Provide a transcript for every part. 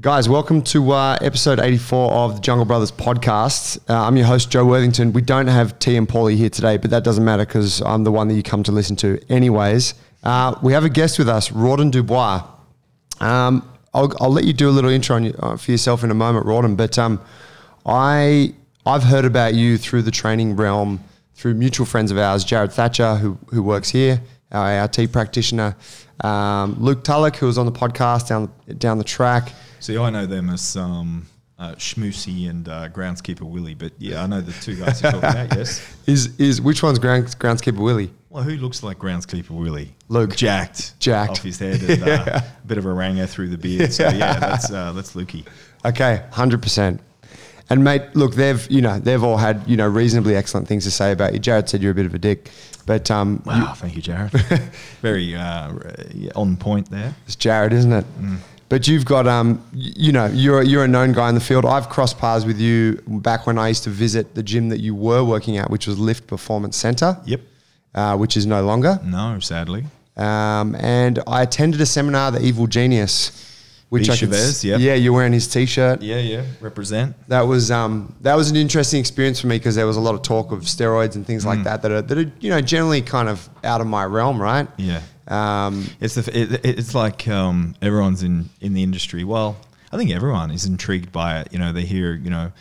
Guys, welcome to uh, episode 84 of the Jungle Brothers podcast. Uh, I'm your host, Joe Worthington. We don't have T and Paulie here today, but that doesn't matter because I'm the one that you come to listen to anyways. Uh, we have a guest with us, Rawdon Dubois. Um, I'll, I'll let you do a little intro you, uh, for yourself in a moment, Rawdon, but um, I, I've heard about you through the training realm, through mutual friends of ours, Jared Thatcher, who, who works here, our ART practitioner, um, Luke Tullock, who was on the podcast down, down the track. See, I know them as um, uh, Schmoosey and uh, groundskeeper Willie, but yeah, I know the two guys you're talking about. Yes. Is is which one's ground, groundskeeper Willie? Well, who looks like groundskeeper Willie? Luke. jacked, Jacked. off his head, and uh, a bit of a ranger through the beard. So yeah, that's uh, that's Lukey. Okay, hundred percent. And mate, look, they've you know they've all had you know reasonably excellent things to say about you. Jared said you're a bit of a dick, but um, you- Wow, thank you, Jared. Very uh, on point there. it's Jared, isn't it? But you've got um, you know, you're you're a known guy in the field. I've crossed paths with you back when I used to visit the gym that you were working at, which was Lift Performance Center, Yep. uh, which is no longer. No, sadly. Um, and I attended a seminar, The Evil Genius, which B. I could, Chavez, yep. yeah, you're wearing his t-shirt. Yeah, yeah. Represent. That was um, that was an interesting experience for me because there was a lot of talk of steroids and things Mm. like that that are that are you know generally kind of out of my realm, right? Yeah. Um, It's the, it, it's like um, everyone's in, in the industry. Well, I think everyone is intrigued by it. You know, they hear you know,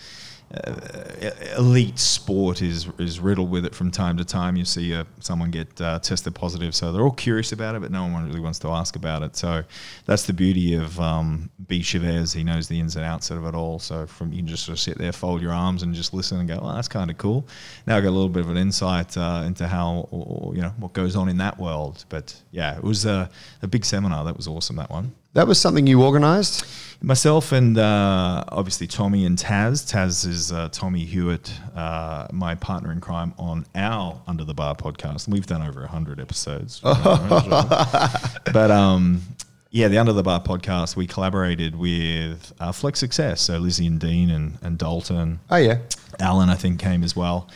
uh, elite sport is is riddled with it from time to time. You see uh, someone get uh, tested positive, so they're all curious about it, but no one really wants to ask about it. So that's the beauty of um, B. Chavez. He knows the ins and outs of it all. So from you can just sort of sit there, fold your arms, and just listen and go, "Well, that's kind of cool." Now I got a little bit of an insight uh, into how or, you know what goes on in that world. But yeah, it was a, a big seminar. That was awesome. That one. that was something you organised. Myself and uh, obviously Tommy and Taz. Taz is uh, Tommy Hewitt, uh, my partner in crime on our Under the Bar podcast. And we've done over 100 episodes. but um, yeah, the Under the Bar podcast, we collaborated with uh, Flex Success. So Lizzie and Dean and, and Dalton. Oh yeah, Alan, I think, came as well.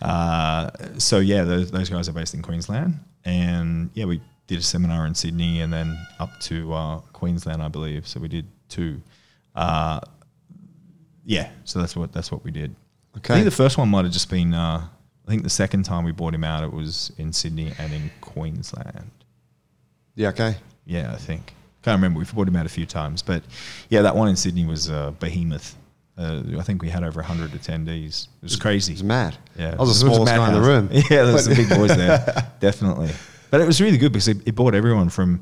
Uh, so yeah, those, those guys are based in Queensland, and yeah, we did a seminar in Sydney and then up to uh, Queensland, I believe. So we did two. Uh, yeah, so that's what that's what we did. I Okay. think the first one might have just been. Uh, I think the second time we brought him out, it was in Sydney and in Queensland. yeah, okay. Yeah, I think. Can't remember. We've brought him out a few times, but yeah, that one in Sydney was uh, behemoth. Uh, I think we had over 100 attendees. It was crazy. It was mad. Yeah, I was the smallest guy in the room. Yeah, there was some big boys there, definitely. But it was really good because it, it brought everyone from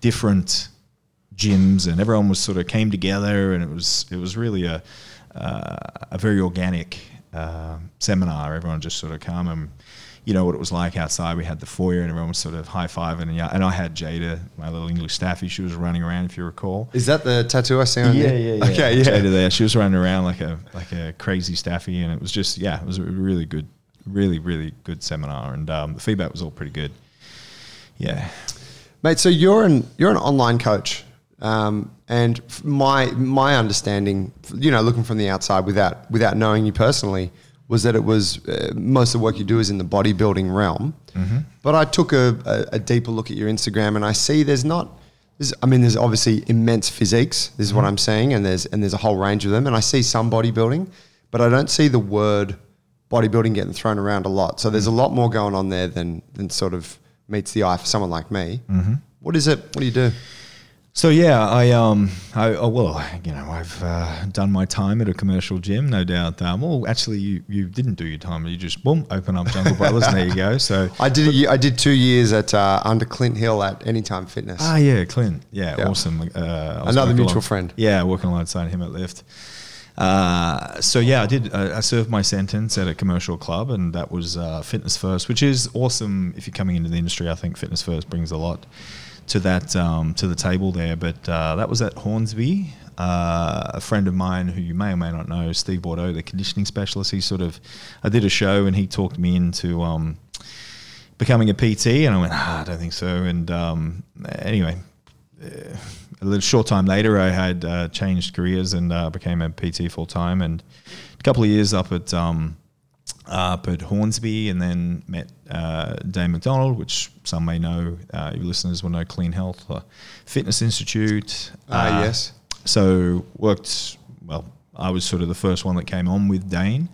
different gyms, and everyone was sort of came together, and it was it was really a uh, a very organic uh, seminar. Everyone just sort of come and. You know what it was like outside. We had the foyer, and everyone was sort of high fiving, and yeah, and I had Jada, my little English staffy. She was running around, if you recall. Is that the tattoo I see on Yeah, you? yeah, yeah. Okay, yeah. Jada there. She was running around like a like a crazy staffy, and it was just yeah, it was a really good, really really good seminar, and um, the feedback was all pretty good. Yeah, Mate, so you're an you're an online coach, um, and my my understanding, you know, looking from the outside without without knowing you personally, was that it was uh, most of the work you do is in the bodybuilding realm. But I took a, a, a deeper look at your Instagram, and I see there's not. There's, I mean, there's obviously immense physiques. This is what I'm saying, and there's and there's a whole range of them, and I see some bodybuilding, but I don't see the word bodybuilding getting thrown around a lot. So there's a lot more going on there than than sort of meets the eye for someone like me. What is it? What do you do? So yeah, I um, I oh, well, you know, I've uh, done my time at a commercial gym, no doubt. Um, well, actually, you you didn't do your time. You just boom, open up Jungle Brothers, and there you go. So I did. Ye- I did two years at uh, under Clint Hill at Anytime Fitness. ah, yeah, Clint, yeah, Yeah. awesome. Uh, Another mutual along- friend. Yeah, working alongside him at Lift. Uh, so yeah, I did. Uh, I served my sentence at a commercial club, and that was uh, Fitness First, which is awesome. If you're coming into the industry, I think Fitness First brings a lot to that um, to the table there. But uh, that was at Hornsby. Uh, a friend of mine who you may or may not know, Steve Bordeaux, the conditioning specialist. He sort of, I did a show and he talked me into um, becoming a PT, and I went, ah, I don't think so. And um, anyway, uh, a little short time later, I had uh, changed careers and uh, became a PT full time, and a couple of years up at um, up at Hornsby, and then met uh, Dave McDonald, which some may know. Uh, your listeners will know Clean Health uh, Fitness Institute. Ah, Uh, yes. so worked well. I was sort of the first one that came on with Dane.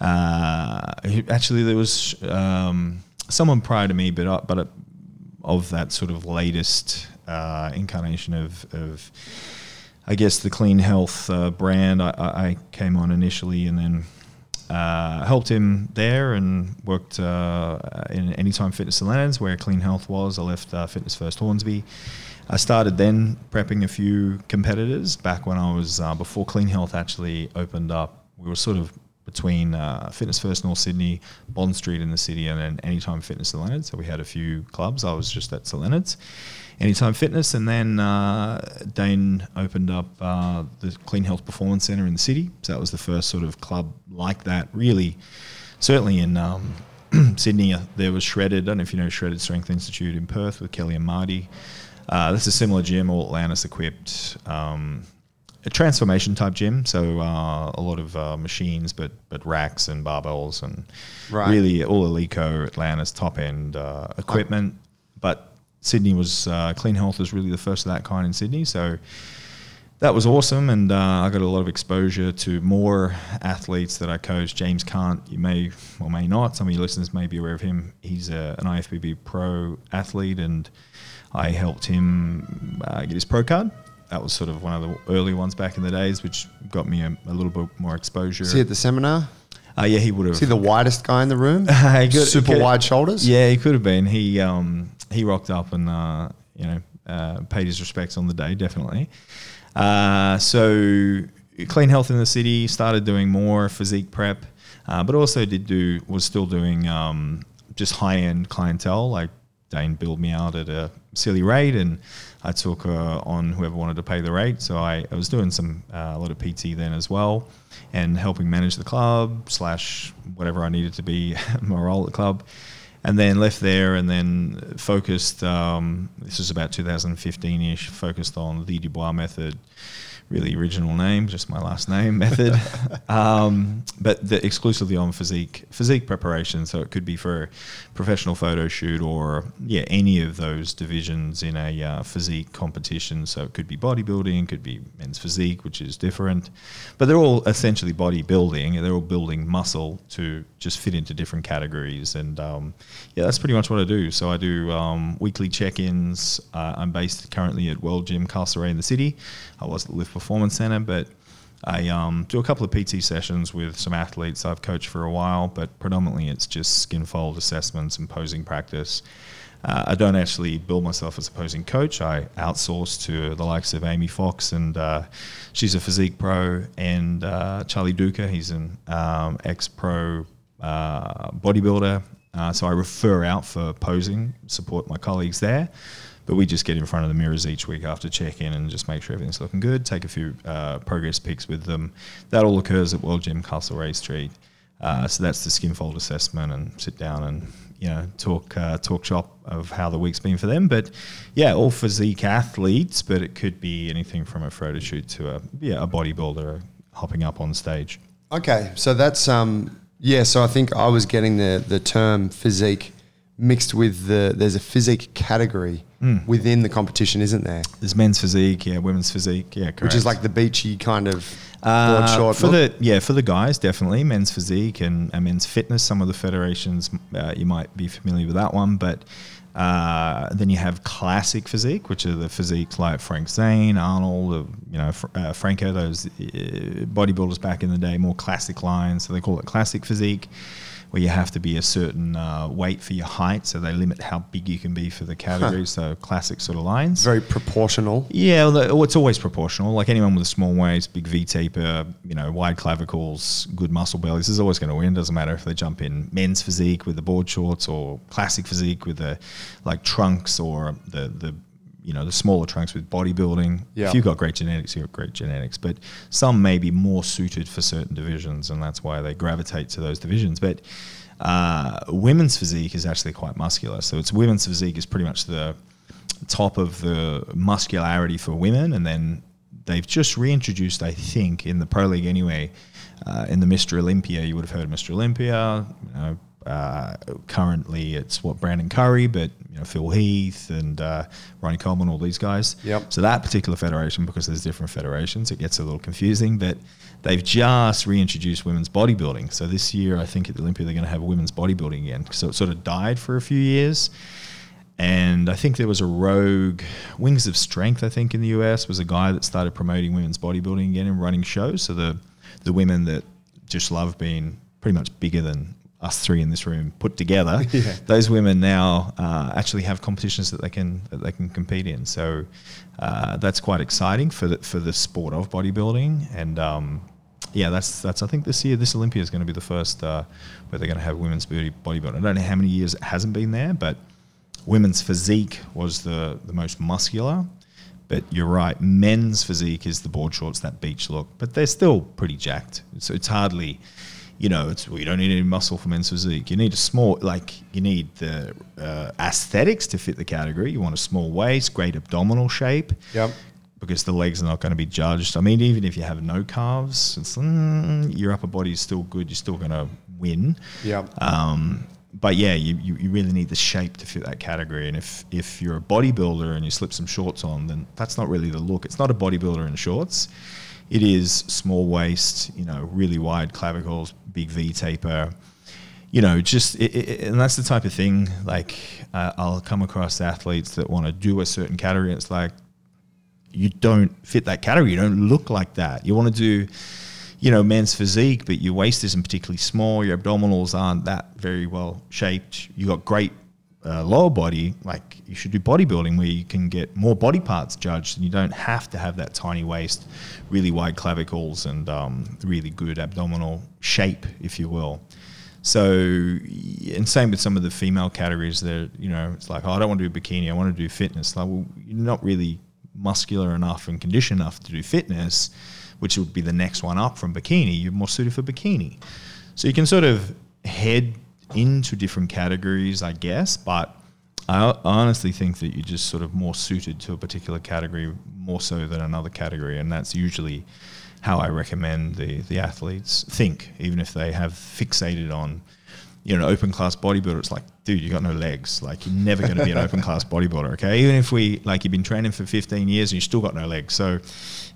Uh, actually, there was um, someone prior to me, but uh, but uh, of that sort of latest uh, incarnation of, of I guess the Clean Health uh, brand. I I came on initially, and then uh, helped him there, and worked uh, in Anytime Fitness in Leonards, where Clean Health was. I left uh, Fitness First Hornsby. I started then prepping a few competitors back when I was uh, before Clean Health actually opened up. We were sort of between uh, Fitness First North Sydney, Bond Street in the city, and then Anytime Fitness in Leonards. So we had a few clubs. I was just at St Leonards, Anytime Fitness, and then uh, Dane opened up uh, the Clean Health Performance Centre in the city. So that was the first sort of club like that, really. Certainly in um, Sydney, uh, there was Shredded. I don't know if you know Shredded Strength Institute in Perth with Kelly and Marty. Uh, that's a similar gym, all Atlantis equipped. Um, a transformation type gym, so uh, a lot of uh, machines, but but racks and barbells and Right. really all Alico Atlantis top end uh, equipment. But Sydney was uh, Clean Health was really the first of that kind in Sydney, so that was awesome, and uh, I got a lot of exposure to more athletes that I coached. James Kant, you may or may not, some of your listeners may be aware of him. He's a, an IFBB pro athlete, and I helped him uh, get his pro card. That was sort of one of the early ones back in the days, which got me a, a little bit more exposure. See at the seminar. uh, yeah, he would have. See the widest guy in the room. He could- Super could- wide shoulders. Yeah, he could have been. He um, he rocked up and uh, you know uh, paid his respects on the day, definitely. Uh, so clean health in the city started doing more physique prep, uh, but also did do was still doing um, just high end clientele. Like Dane billed me out at a silly rate, and I took uh, on whoever wanted to pay the rate. So I, I was doing some uh, a lot of PT then as well, and helping manage the club slash whatever I needed to be my role at the club and then left there and then focused um, this was about 2015ish focused on the dubois method. Really original name just my last name method. Um, but the, exclusively on physique physique preparation. So it could be for professional photo shoot or yeah any of those divisions in a uh, physique competition. So it could be bodybuilding could be men's physique which is different. But they're all essentially bodybuilding they're all building muscle to just fit into different categories. And um, yeah that's pretty much what i do. So i do um, weekly check-ins. Uh, i'm based currently at world gym castlereagh in the city. I was at the lift performance center but I um, do a couple of PT sessions with some athletes I've coached for a while, but predominantly it's just skin fold assessments and posing practice. Uh, I don't actually build myself as a posing coach. I outsource to the likes of Amy Fox, and uh, she's a physique pro, and uh, Charlie Duca, he's an um, ex pro uh, bodybuilder. Uh, so I refer out for posing, support my colleagues there. But we just get in front of the mirrors each week after check in and just make sure everything's looking good. Take a few uh, progress pics with them. That all occurs at World Gym Castlereagh Street. Uh, so that's the skin fold assessment and sit down and you know talk uh, talk shop of how the week's been for them. But yeah, all physique athletes, but it could be anything from a photo shoot to a yeah a bodybuilder hopping up on stage. Okay, so that's um yeah. So I think I was getting the the term physique mixed with the there's a physique category Hmm. within the competition, isn't there? There's men's physique, yeah, women's physique, yeah, correct. Which is like the beachy kind of Uh, broad short for look. the yeah for the guys definitely men's physique and, and men's fitness some of the federations uh, you might be familiar with that one but uh, then you have classic physique which are the physiques like Frank Zane Arnold uh, you know uh, Franco those uh, bodybuilders back in the day more classic lines so they call it classic physique where you have to be a certain uh, weight for your height so they limit how big you can be for the category so classic sort of lines very proportional. yeah, well, it's always proportional. Like anyone with a small waist, big V taper, you know, wide clavicles, good muscle bellies is always going to win. Doesn't matter if they jump in men's physique with the board shorts or classic physique with the like trunks or the the you know the smaller trunks with bodybuilding. Yeah. If you've got great genetics, you've got great genetics. But some may be more suited for certain divisions, and that's why they gravitate to those divisions. But uh, women's physique is actually quite muscular. So it's women's physique is pretty much the top of the muscularity for women, and then they've just reintroduced, I think, in the pro league anyway, uh, in the Mr. Olympia. You would have heard of Mr. Olympia, you know, Uh, currently, it's what Brandon Curry, but you know Phil Heath and uh, Ronnie Coleman, all these guys. Yep. So that particular federation, because there's different federations, it gets a little confusing. But they've just reintroduced women's bodybuilding. So this year, I think at the Olympia they're going to have women's bodybuilding again. So it sort of died for a few years. And I think there was a rogue Wings of Strength. I think in the US was a guy that started promoting women's bodybuilding again and running shows. So the the women that just love being pretty much bigger than us three in this room put together, Yeah. those women now uh, actually have competitions that they can that they can compete in. So uh, that's quite exciting for the for the sport of bodybuilding. And um, yeah, that's that's I think this year this Olympia is going to be the first uh, where they're going to have women's beauty bodybuilding. I don't know how many years it hasn't been there, but women's physique was the the most muscular. But you're right, men's physique is the board shorts, that beach look. But they're still pretty jacked. So it's hardly, you know, it's well, you don't need any muscle for men's physique. You need a small, like you need the uh, aesthetics to fit the category. You want a small waist, great abdominal shape Yep. because the legs are not going to be judged. I mean, even if you have no calves, it's, mm, your upper body is still good. You're still going to win. Yep. Um, but yeah, you, you, you really need the shape to fit that category. And if, if you're a bodybuilder and you slip some shorts on, then that's not really the look. It's not a bodybuilder in shorts. It is small waist, you know, really wide clavicles, big V taper. You know, just it, it, and that's the type of thing. Like uh, I'll come across athletes that want to do a certain category. It's like you don't fit that category. You don't look like that. You want to do, you know, men's physique, but your waist isn't particularly small. Your abdominals aren't that very well shaped. You got great uh, lower body. Like you should do bodybuilding where you can get more body parts judged, and you don't have to have that tiny waist, really wide clavicles, and um, really good abdominal shape, if you will. So, and same with some of the female categories. That you know, it's like, oh, I don't want to do bikini. I want to do fitness. Like, well, you're not really muscular enough and conditioned enough to do fitness, which would be the next one up from bikini. You're more suited for bikini. So you can sort of head into different categories, I guess. But I honestly think that you're just sort of more suited to a particular category more so than another category, and that's usually how I recommend the the athletes think, even if they have fixated on you know, an open class bodybuilder, it's like, dude, you got no legs. Like, you're never going to be an open class bodybuilder, okay? Even if we, like, you've been training for 15 years and you still got no legs. So,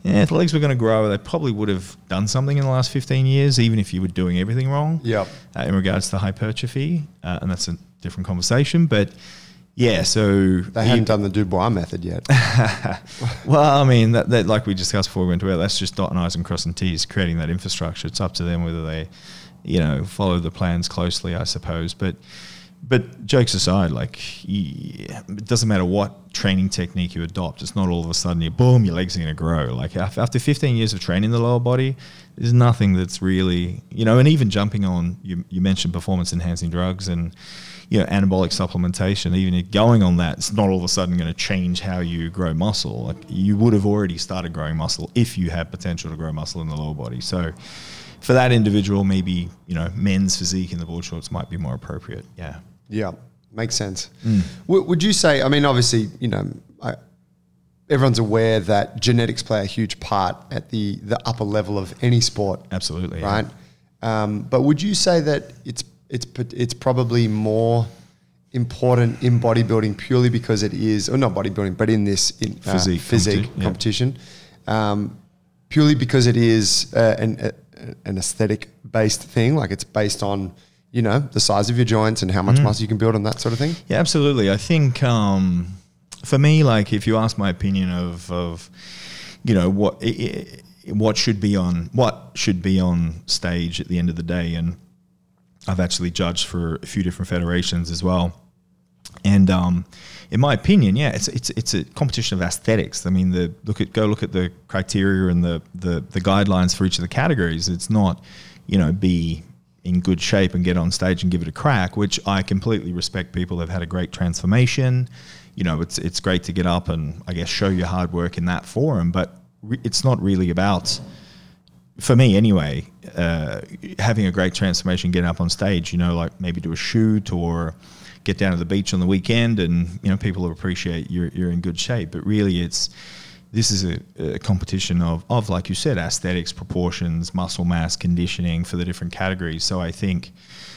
yeah, if the legs were going to grow, they probably would have done something in the last 15 years, even if you were doing everything wrong Yep. uh, in regards to hypertrophy. Uh, and that's a different conversation. But yeah, so They hadn't done the Dubois method yet. well, I mean, that, that like we discussed before we went to it, that's just dotting I's and crossing T's, creating that infrastructure. It's up to them whether they, you know, follow the plans closely, I suppose. But, but jokes aside, like, yeah, it doesn't matter what training technique you adopt. It's not all of a sudden you boom, your legs are going to grow. Like after 15 years of training the lower body, there's nothing that's really, you know, and even jumping on, you, you mentioned performance enhancing drugs and, you know, anabolic supplementation, even if going on that, it's not all of a sudden going to change how you grow muscle. Like you would have already started growing muscle if you had potential to grow muscle in the lower body. So for that individual, maybe, you know, men's physique in the board shorts might be more appropriate. Yeah. Yeah, makes sense. W- would you say? I mean, obviously, you know, I, everyone's aware that genetics play a huge part at the the upper level of any sport, Absolutely. yeah. right? Um, but would you say that it's it's it's probably more important in bodybuilding purely because it is, or not bodybuilding, but in this in, uh, Physique physique competi- yeah. competition, um, purely because it is uh, an an aesthetic based thing, like it's based on you know the size of your joints and how much Mm-hmm. muscle you can build and that sort of thing. Yeah, absolutely. I think um, for me, like if you ask my opinion of, of you know what i- i- what should be on what should be on stage at the end of the day, and I've actually judged for a few different federations as well. And um, in my opinion, yeah, it's it's it's a competition of aesthetics. I mean, the look at go look at the criteria and the the, the guidelines for each of the categories. It's not, you know, be in good shape and get on stage and give it a crack, which I completely respect. People have had a great transformation. You know, it's it's great to get up and I guess show your hard work in that forum, but re- it's not really about for me anyway, uh, having a great transformation, getting up on stage, you know, like maybe do a shoot or get down to the beach on the weekend, and you know, people will appreciate you're you're in good shape. But really, it's this is a, a, competition of, of, like you said, aesthetics, proportions, muscle mass, conditioning for the different categories. So I think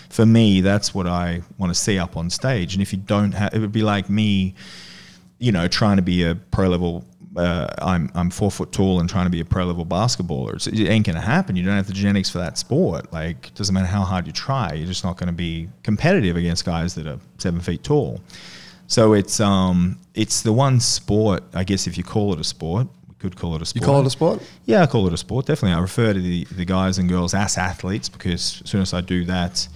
for me, that's what I want to see up on stage. And if you don't have, it would be like me, you know, trying to be a pro level. Uh, I'm I'm four foot tall and trying to be a pro level basketballer. It's, it ain't gonna happen. You don't have the genetics for that sport. Like, it doesn't matter how hard you try. You're just not going to be competitive against guys that are seven feet tall. So it's um it's the one sport, I guess, if you call it a sport. We could call it a sport. You call it a sport? Yeah, I call it a sport. Definitely, I refer to the the guys and girls as athletes because as soon as I do that,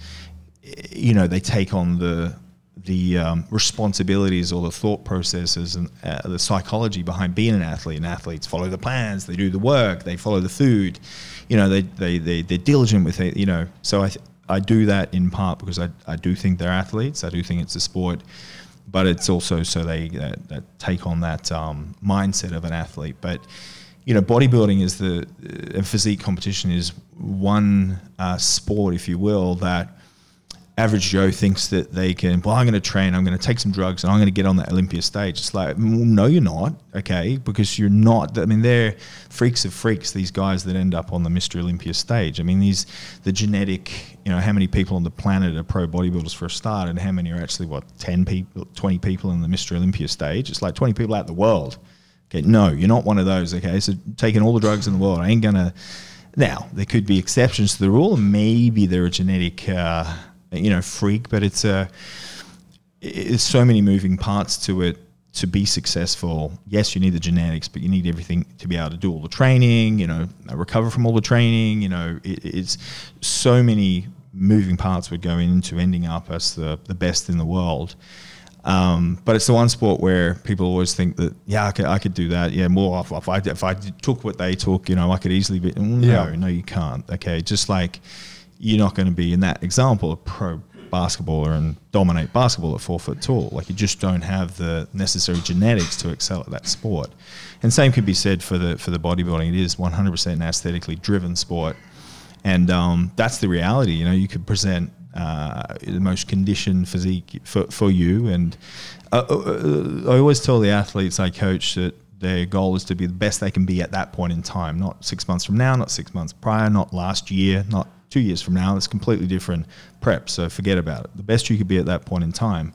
you know, they take on the the um, responsibilities or the thought processes and uh, the psychology behind being an athlete. And athletes follow the plans, they do the work, they follow the food. You know, they they they they're diligent with it. You know, so I th- I do that in part because I I do think they're athletes. I do think it's a sport but it's also so they that, that take on that um, mindset of an athlete. But you know, bodybuilding is the uh, physique competition is one uh, sport, if you will, that average Joe thinks that they can, well, I'm going to train, I'm going to take some drugs, and I'm going to get on that Olympia stage. It's like, well, no, you're not, okay, because you're not. I mean, they're freaks of freaks. These guys that end up on the Mr. Olympia stage. I mean, these the genetic. You know, how many people on the planet are pro bodybuilders for a start, and how many are actually what 10 people, 20 people in the Mr. Olympia stage? It's like 20 people out the world. Okay, no, you're not one of those. Okay, so taking all the drugs in the world, I ain't gonna. Now there could be exceptions to the rule, maybe they're a genetic. Uh, you know freak, but it's a it's so many moving parts to it to be successful. Yes, you need the genetics, but you need everything to be able to do all the training. You know, recover from all the training. You know, it, it's so many moving parts would go into ending up as the the best in the world. Um, but it's the one sport where people always think that yeah I could, I could do that yeah more if, if I if I took what they took you know I could easily be no yeah. no you can't okay just like you're not going to be in that example a pro basketballer and dominate basketball at four foot tall. Like you just don't have the necessary genetics to excel at that sport. And same could be said for the for the bodybuilding. It is 100% an aesthetically driven sport, and um, that's the reality. You know, you could present uh, the most conditioned physique for, for you. And uh, uh, uh I always tell the athletes I coach that their goal is to be the best they can be at that point in time, not six months from now, not six months prior, not last year, not two years from now, it's completely different prep. So forget about it. The best you could be at that point in time.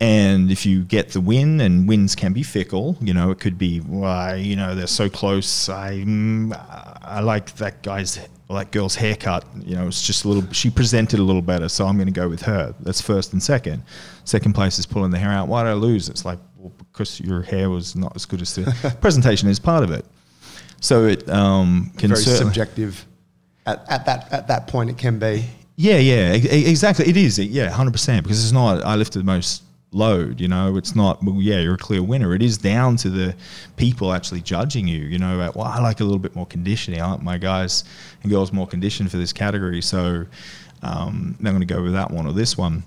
And if you get the win, and wins can be fickle, you know, it could be, well, you know, they're so close. I, mm, I like that guy's, that girl's haircut. You know, it's just a little. She presented a little better, so I'm going to go with her. That's first and second. Second place is pulling the hair out. Why did I lose? It's like well, because your hair was not as good as the presentation is part of it. So it um, can very subjective at, at that at that point it can be. Yeah, yeah, exactly. It is, yeah, hundred percent. Because it's not. I lifted the most load. You know, it's not. Well, yeah, you're a clear winner. It is down to the people actually judging you. You know, well, I like a little bit more conditioning. I like my guys and girls more conditioned for this category, so um, I'm going to go with that one or this one.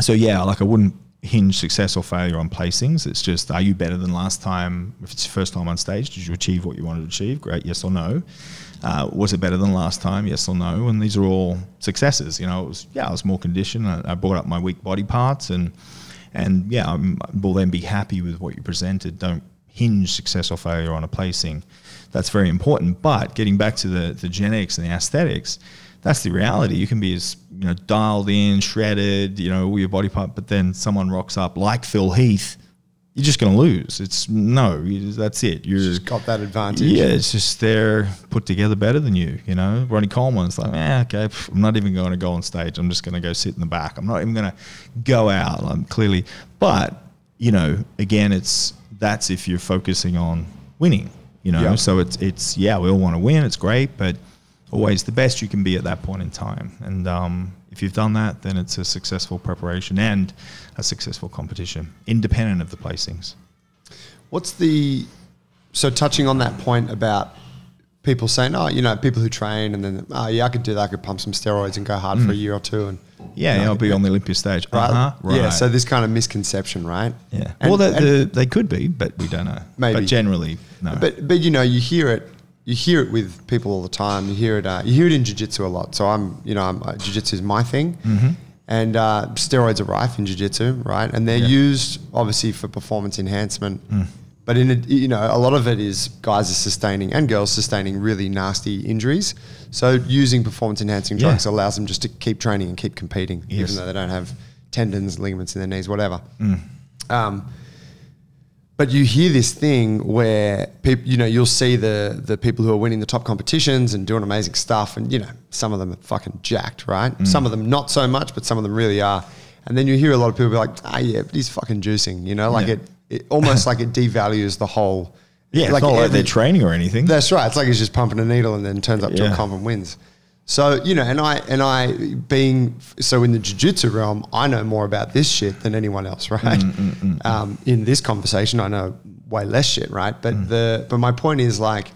So yeah, like I wouldn't hinge success or failure on placings. It's just, are you better than last time? If it's your first time on stage, did you achieve what you wanted to achieve? Great, yes or no. Uh, was it better than last time? Yes or no? And these are all successes. You know, it was yeah, I was more conditioned. I, I brought up my weak body parts, and and yeah, I will then be happy with what you presented. Don't hinge success or failure on a placing. That's very important. But getting back to the the genetics and the aesthetics, that's the reality. You can be as you know dialed in, shredded, you know, all your body part, but then someone rocks up like Phil Heath. You're just going to lose. It's no, that's it. You're just got that advantage. Yeah, it's just they're put together better than you. You know, Ronnie Coleman's like, eh, okay, I'm not even going to go on stage. I'm just going to go sit in the back. I'm not even going to go out. I'm clearly, but you know, again, it's that's if you're focusing on winning. You know, yeah. so it's it's yeah, we all want to win. It's great, but always the best you can be at that point in time. And um, if you've done that, then it's a successful preparation and a successful competition, independent of the placings. What's the so touching on that point about people saying, oh, you know, people who train and then, oh, yeah, I could do that. I could pump some steroids and go hard mm. for a mm. year or two. And yeah, you know, I'll be on the Olympia stage. Right. Uh-huh, right. Yeah. So this kind of misconception, right? Yeah. And, well, they, the, they could be, but we don't know. Maybe. But generally, no. But, but you know, you hear it you hear it with people all the time. You hear it. Uh, you hear it in jiu-jitsu a lot. So I'm, you know, I'm, uh, jiu-jitsu is my thing, mm-hmm. and uh, steroids are rife in jiu-jitsu, right? And they're yeah. used obviously for performance enhancement. Mm. but in a, you know a lot of it is guys are sustaining and girls sustaining really nasty injuries. So using performance enhancing Yeah. drugs allows them just to keep training and keep competing, Yes. even though they don't have tendons, ligaments in their knees, whatever. Mm. Um, but you hear this thing where people, you know, you'll see the the people who are winning the top competitions and doing amazing stuff, and you know, some of them are fucking jacked, right? Mm. Some of them not so much, but some of them really are. And then you hear a lot of people be like, "Ah, yeah, but he's fucking juicing," you know, like Yeah. it, it almost like it devalues the whole. Yeah, it's not like every- they're training or anything. that's right. It's like he's just pumping a needle and then turns up to a comp and wins. So you know, and I and I being so in the jiu-jitsu realm, I know more about this shit than anyone else, right? Mm, Um, in this conversation, I know way less shit, right? But Mm. the but my point is like,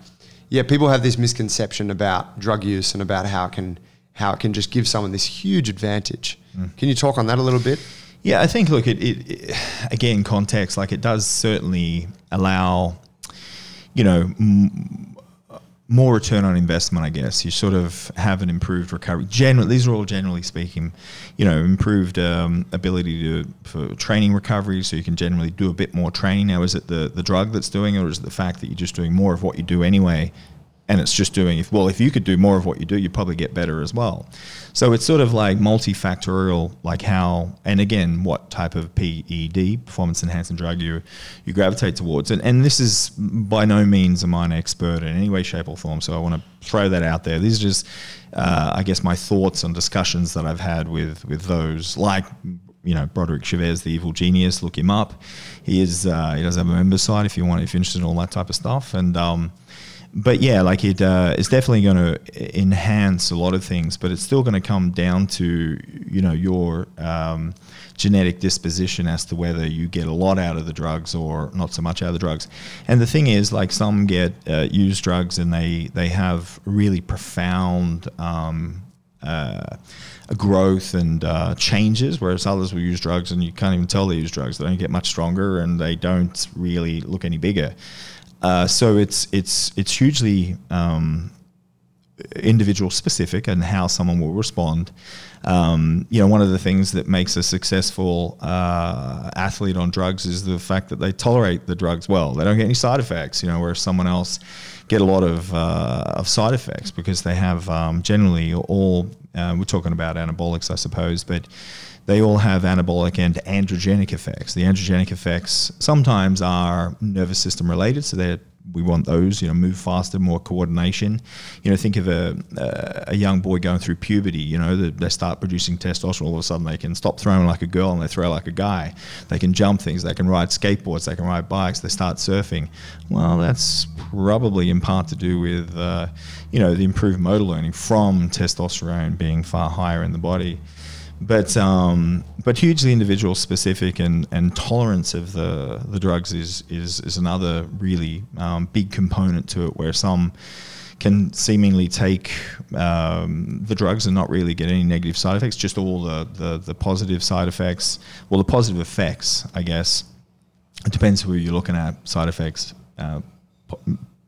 yeah, people have this misconception about drug use and about how it can how it can just give someone this huge advantage. Mm. Can you talk on that a little bit? Yeah, I think look, it, it, it again context like it does certainly allow, you know, m- more return on investment. I guess you sort of have an improved recovery. Generally, these are all generally speaking, you know, improved um, ability to for training recovery. So you can generally do a bit more training. Now, is it the the drug that's doing, it, or is it the fact that you're just doing more of what you do anyway? And it's just doing if well if you could do more of what you do you'd probably get better as well so it's sort of like multifactorial like how and again what type of ped performance enhancing drug you you gravitate towards and and this is by no means am I an expert in any way shape or form so i want to throw that out there these are just uh, i guess my thoughts and discussions that i've had with with those like you know Broderick Chavez, the evil genius. Look him up. He is uh, he does have a member site if you want if you're interested in all that type of stuff. And um, but yeah, like it uh, it's definitely going to enhance a lot of things, but it's still going to come down to you know your um, genetic disposition as to whether you get a lot out of the drugs or not so much out of the drugs. And the thing is, like some get uh, use drugs and they they have really profound. Um, uh, growth and uh, changes, whereas others will use drugs and you can't even tell they use drugs. They don't get much stronger and they don't really look any bigger. Uh, so it's it's it's hugely um, individual specific and how someone will respond. Um, you know, one of the things that makes a successful uh, athlete on drugs is the fact that they tolerate the drugs well. They don't get any side effects. You know, whereas someone else get a lot of uh, of side effects because they have um, generally all. Uh, we're talking about anabolics, I suppose, but they all have anabolic and androgenic effects. The androgenic effects sometimes are nervous system related, so they we want those. You know, move faster, more coordination. You know, think of a a young boy going through puberty. You know, they, they start producing testosterone. All of a sudden, they can stop throwing like a girl and they throw like a guy. They can jump things. They can ride skateboards. They can ride bikes. They start surfing. Well, that's probably in part to do with uh, you know the improved motor learning from testosterone being far higher in the body but um, but hugely individual specific and, and tolerance of the the drugs is is, is another really um, big component to it where some can seemingly take um, the drugs and not really get any negative side effects just all the, the the positive side effects. Well the positive effects I guess it depends who you're looking at side effects uh,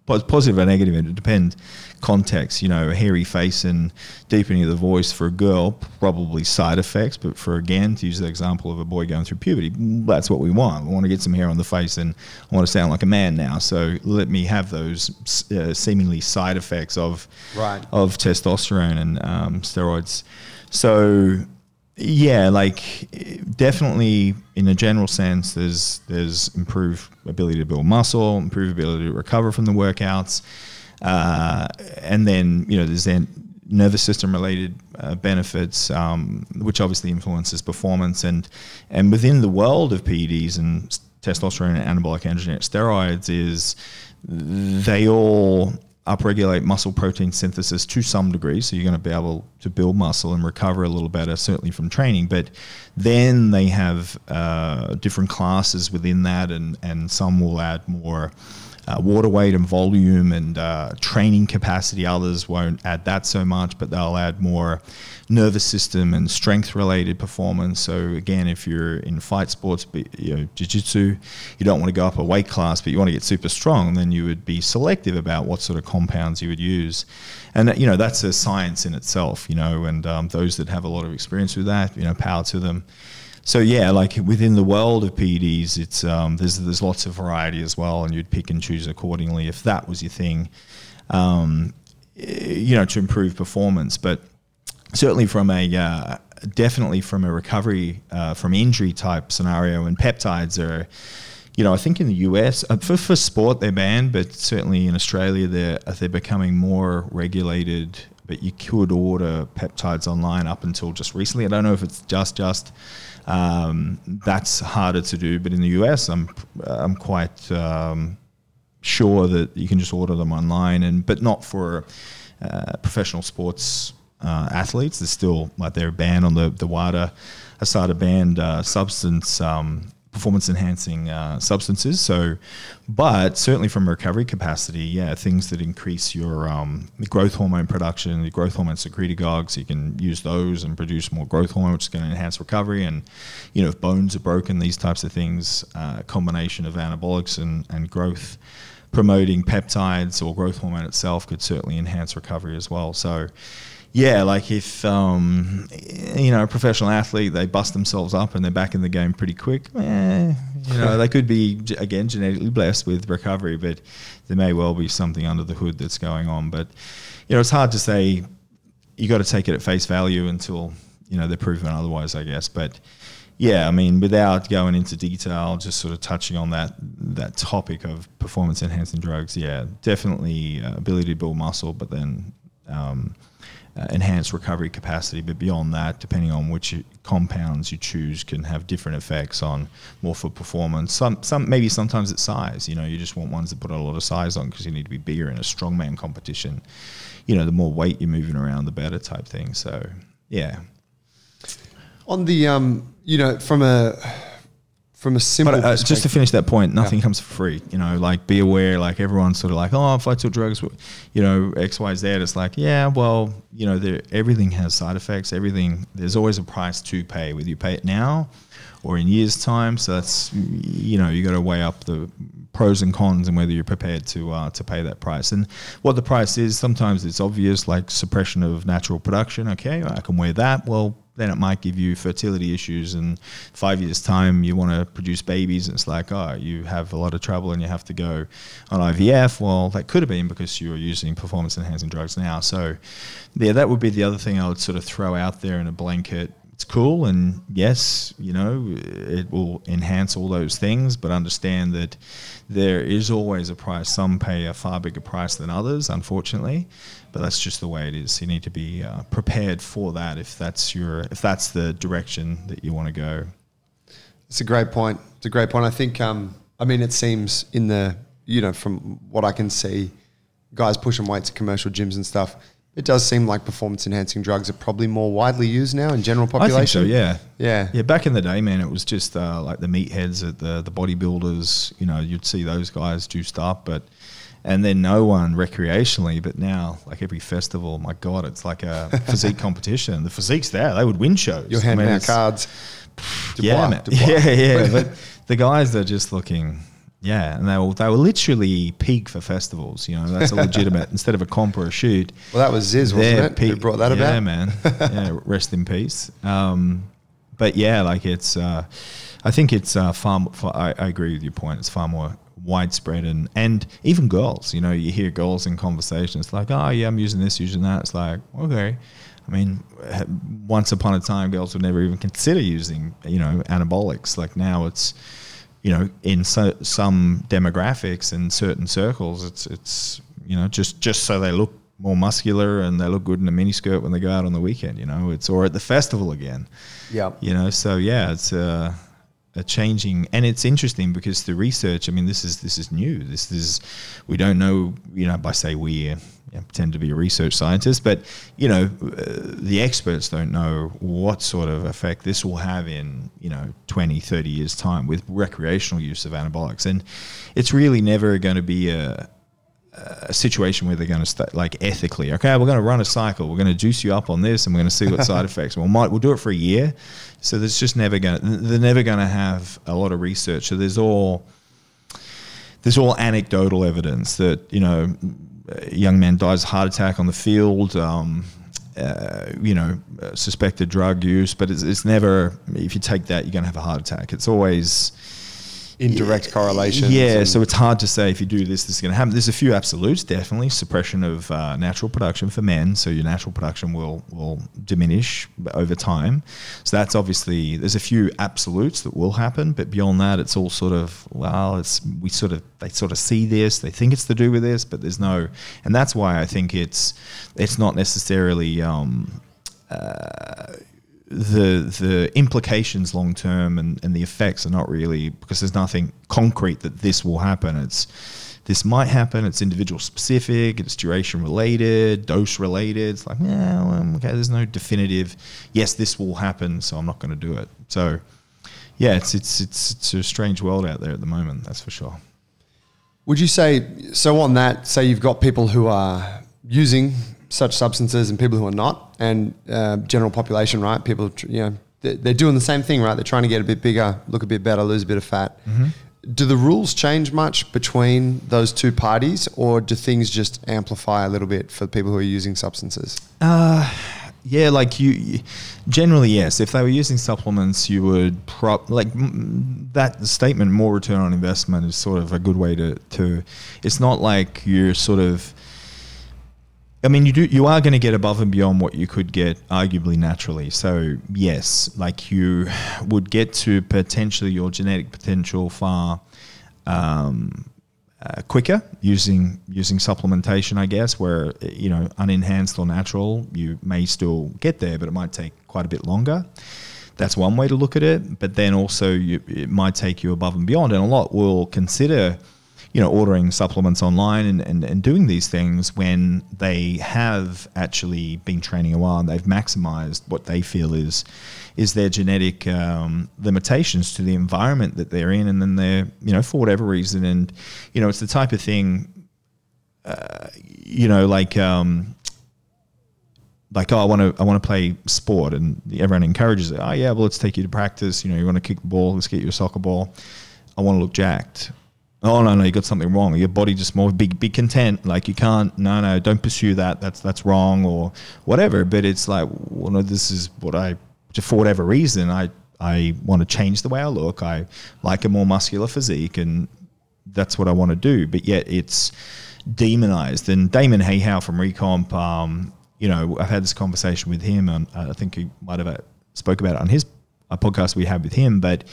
positive or negative it depends. Context you know a hairy face and deepening of the voice for a girl probably side effects but for again to use the example of a boy going through puberty that's what we want. We want to get some hair on the face and i want to sound like a man now. So let me have those uh, seemingly side effects of Right. of testosterone and um, steroids. So yeah, like definitely in a general sense, there's there's improved ability to build muscle, improved ability to recover from the workouts, uh, and then you know there's then nervous system related uh, benefits, um, which obviously influences performance, and and within the world of PEDs and testosterone and anabolic androgenic steroids is they all upregulate muscle protein synthesis to some degree. So you're going to be able to build muscle and recover a little better, certainly from training. But then they have uh, different classes within that, and, and some will add more. Uh, water weight and volume and uh, training capacity. Others won't add that so much, but they'll add more nervous system and strength related performance. So again, if you're in fight sports, you know, jiu-jitsu, you don't want to go up a weight class, but you want to get super strong, then you would be selective about what sort of compounds you would use. And you know, that's a science in itself, you know, and um, those that have a lot of experience with that, you know, power to them. So yeah, like within the world of PEDs, it's um, there's there's lots of variety as well, and you'd pick and choose accordingly if that was your thing, um, you know, to improve performance. But certainly from a uh, definitely from a recovery uh, from injury type scenario, and peptides are. You know, I think in the US, uh, for, for sport they're banned, but certainly in Australia they're they're becoming more regulated but you could order peptides online up until just recently. I don't know if it's just just um, that's harder to do, but in the US, I'm I'm quite um, sure that you can just order them online, and but not for uh, professional sports uh, athletes. They're still like they're banned on the the WADA, ASADA banned uh, substance um, performance enhancing uh, substances. So, but certainly from recovery capacity, yeah, things that increase your um, growth hormone production, the growth hormone secretagogues, you can use those and produce more growth hormone, which is going to enhance recovery. And, you know, if bones are broken, these types of things, uh, combination of anabolics and, and growth promoting peptides or growth hormone itself could certainly enhance recovery as well. So, yeah, like if um, you know a professional athlete, they bust themselves up and they're back in the game pretty quick. Eh, you know, they could be again genetically blessed with recovery, but there may well be something under the hood that's going on. But you know, it's hard to say. You got to take it at face value until you know they're proven otherwise, I guess. But yeah, I mean, without going into detail, just sort of touching on that that topic of performance enhancing drugs, yeah, definitely uh, ability to build muscle, but then um, uh, enhanced recovery capacity. But beyond that, depending on which compounds you choose, can have different effects on more for performance. Some, some maybe sometimes it's size. You know, you just want ones that put a lot of size on because you need to be bigger in a strongman competition. You know, the more weight you're moving around, the better type thing. So, yeah. On the, um, you know, from a from a simple. But uh, just to finish that point, nothing yeah. comes for free. You know, like be aware. Like everyone's sort of like, oh, if I took drugs, you know, X, Y, Z. It's like, yeah, well, you know, everything has side effects. Everything. There's always a price to pay, whether you pay it now or in years' time. So that's you know, you got to weigh up the pros and cons and whether you're prepared to uh, to pay that price. And what the price is, sometimes it's obvious, like suppression of natural production. Okay, I can weigh that. Well then it might give you fertility issues and five years time you want to produce babies it's like oh you have a lot of trouble and you have to go on ivf well that could have been because you were using performance enhancing drugs now so yeah that would be the other thing i would sort of throw out there in a blanket it's cool and yes you know it will enhance all those things but understand that there is always a price. Some pay a far bigger price than others unfortunately but that's just the way it is. You need to be uh, prepared for that if that's your if that's the direction that you want to go. It's a great point. It's a great point. I think um, i mean it seems in the you know from what i can see guys pushing weights at commercial gyms and stuff it does seem like performance enhancing drugs are probably more widely used now in general population. I think so. Yeah. Yeah. Yeah. Back in the day, man, it was just uh, like the meatheads at the the bodybuilders. You know, you'd see those guys juiced up, but and then no one recreationally. But now, like every festival, my god, it's like a physique competition. The physique's there; they would win shows. You're handing I mean, out cards. yeah, man. yeah, yeah. but the guys are just looking yeah, and they were they were literally peak for festivals. You know, that's a legitimate instead of a comp or a shoot. Well, that was Zyzz, wasn't it? Peak, Who brought that yeah, about? Yeah, man. yeah, rest in peace. Um, but yeah, like it's. Uh, I think it's uh, far. far I, I, agree with your point. It's far more widespread and and even girls. You know, you hear girls in conversations like, "Oh, yeah, I'm using this, using that." It's like, okay. I mean, once upon a time, girls would never even consider using, you know, anabolics. Like now, it's you know, in so, some demographics and certain circles, it's it's you know just just so they look more muscular and they look good in a miniskirt when they go out on the weekend. You know, it's or at the festival again. Yeah. You know, so yeah, it's a, a changing, and it's interesting because the research. I mean, this is this is new. This is we don't know. You know, by say we you know, pretend to be a research scientist, but you know, uh, the experts don't know what sort of effect this will have in you know 20, 30 years time with recreational use of anabolics, and it's really never going to be a a situation where they're going to start like ethically. Okay, we're going to run a cycle. We're going to juice you up on this, and we're going to see what side effects. We'll might we'll do it for a year. So there's just never going. to They're never going to have a lot of research. So there's all there's all anecdotal evidence that you know young man dies heart attack on the field. Um, uh, you know, suspected drug use, but it's, it's never. If you take that, you're going to have a heart attack. It's always Indirect correlation. yeah, so it's hard to say if you do this, this is going to happen. There's a few absolutes, definitely suppression of uh, natural production for men. So your natural production will will diminish over time. So that's obviously there's a few absolutes that will happen, but beyond that, it's all sort of well, it's we sort of they sort of see this, they think it's to do with this, but there's no, and that's why I think it's it's not necessarily. Um, uh, the the implications long term and, and the effects are not really because there's nothing concrete that this will happen. It's this might happen. It's individual specific. It's duration related, dose related. It's like, yeah, well, okay. There's no definitive. Yes, this will happen, so I'm not going to do it. So, yeah, it's it's it's it's a strange world out there at the moment. That's for sure. Would you say so on that? Say you've got people who are using such substances and people who are not, and uh, general population, right? People, you know, they're, doing the same thing, right? They're trying to get a bit bigger, look a bit better, lose a bit of fat. Do the rules change much between those two parties, or do things just amplify a little bit for people who are using substances? Uh, yeah, like you, generally yes. If they were using supplements, you would prop like that statement. More return on investment is sort of a good way to to. It's not like you're sort of. I mean, you do. You are going to get above and beyond what you could get, arguably naturally. So yes, like you would get to potentially your genetic potential far um, uh, quicker using using supplementation, I guess. Where you know unenhanced or natural, you may still get there, but it might take quite a bit longer. That's one way to look at it. But then also, you, it might take you above and beyond, and a lot will consider you know, ordering supplements online and, and, and doing these things when they have actually been training a while and they've maximized what they feel is is their genetic um, limitations to the environment that they're in, and then they're you know for whatever reason, and you know it's the type of thing, uh, you know, like. Um, like oh I want to I want to play sport and everyone encourages it. Oh yeah well let's take you to practice. You know you want to kick the ball let's get you a soccer ball. I want to look jacked oh no no you got something wrong. Your body just more be, be content. Like you can't no no don't pursue that. That's that's wrong or whatever. But it's like well no this is what I for whatever reason I I want to change the way I look. I like a more muscular physique and that's what I want to do. But yet it's demonized. And Damon Hayhow from Recomp um, you know I've had this conversation with him and I think he might have uh, spoke about it on his uh, podcast we had with him but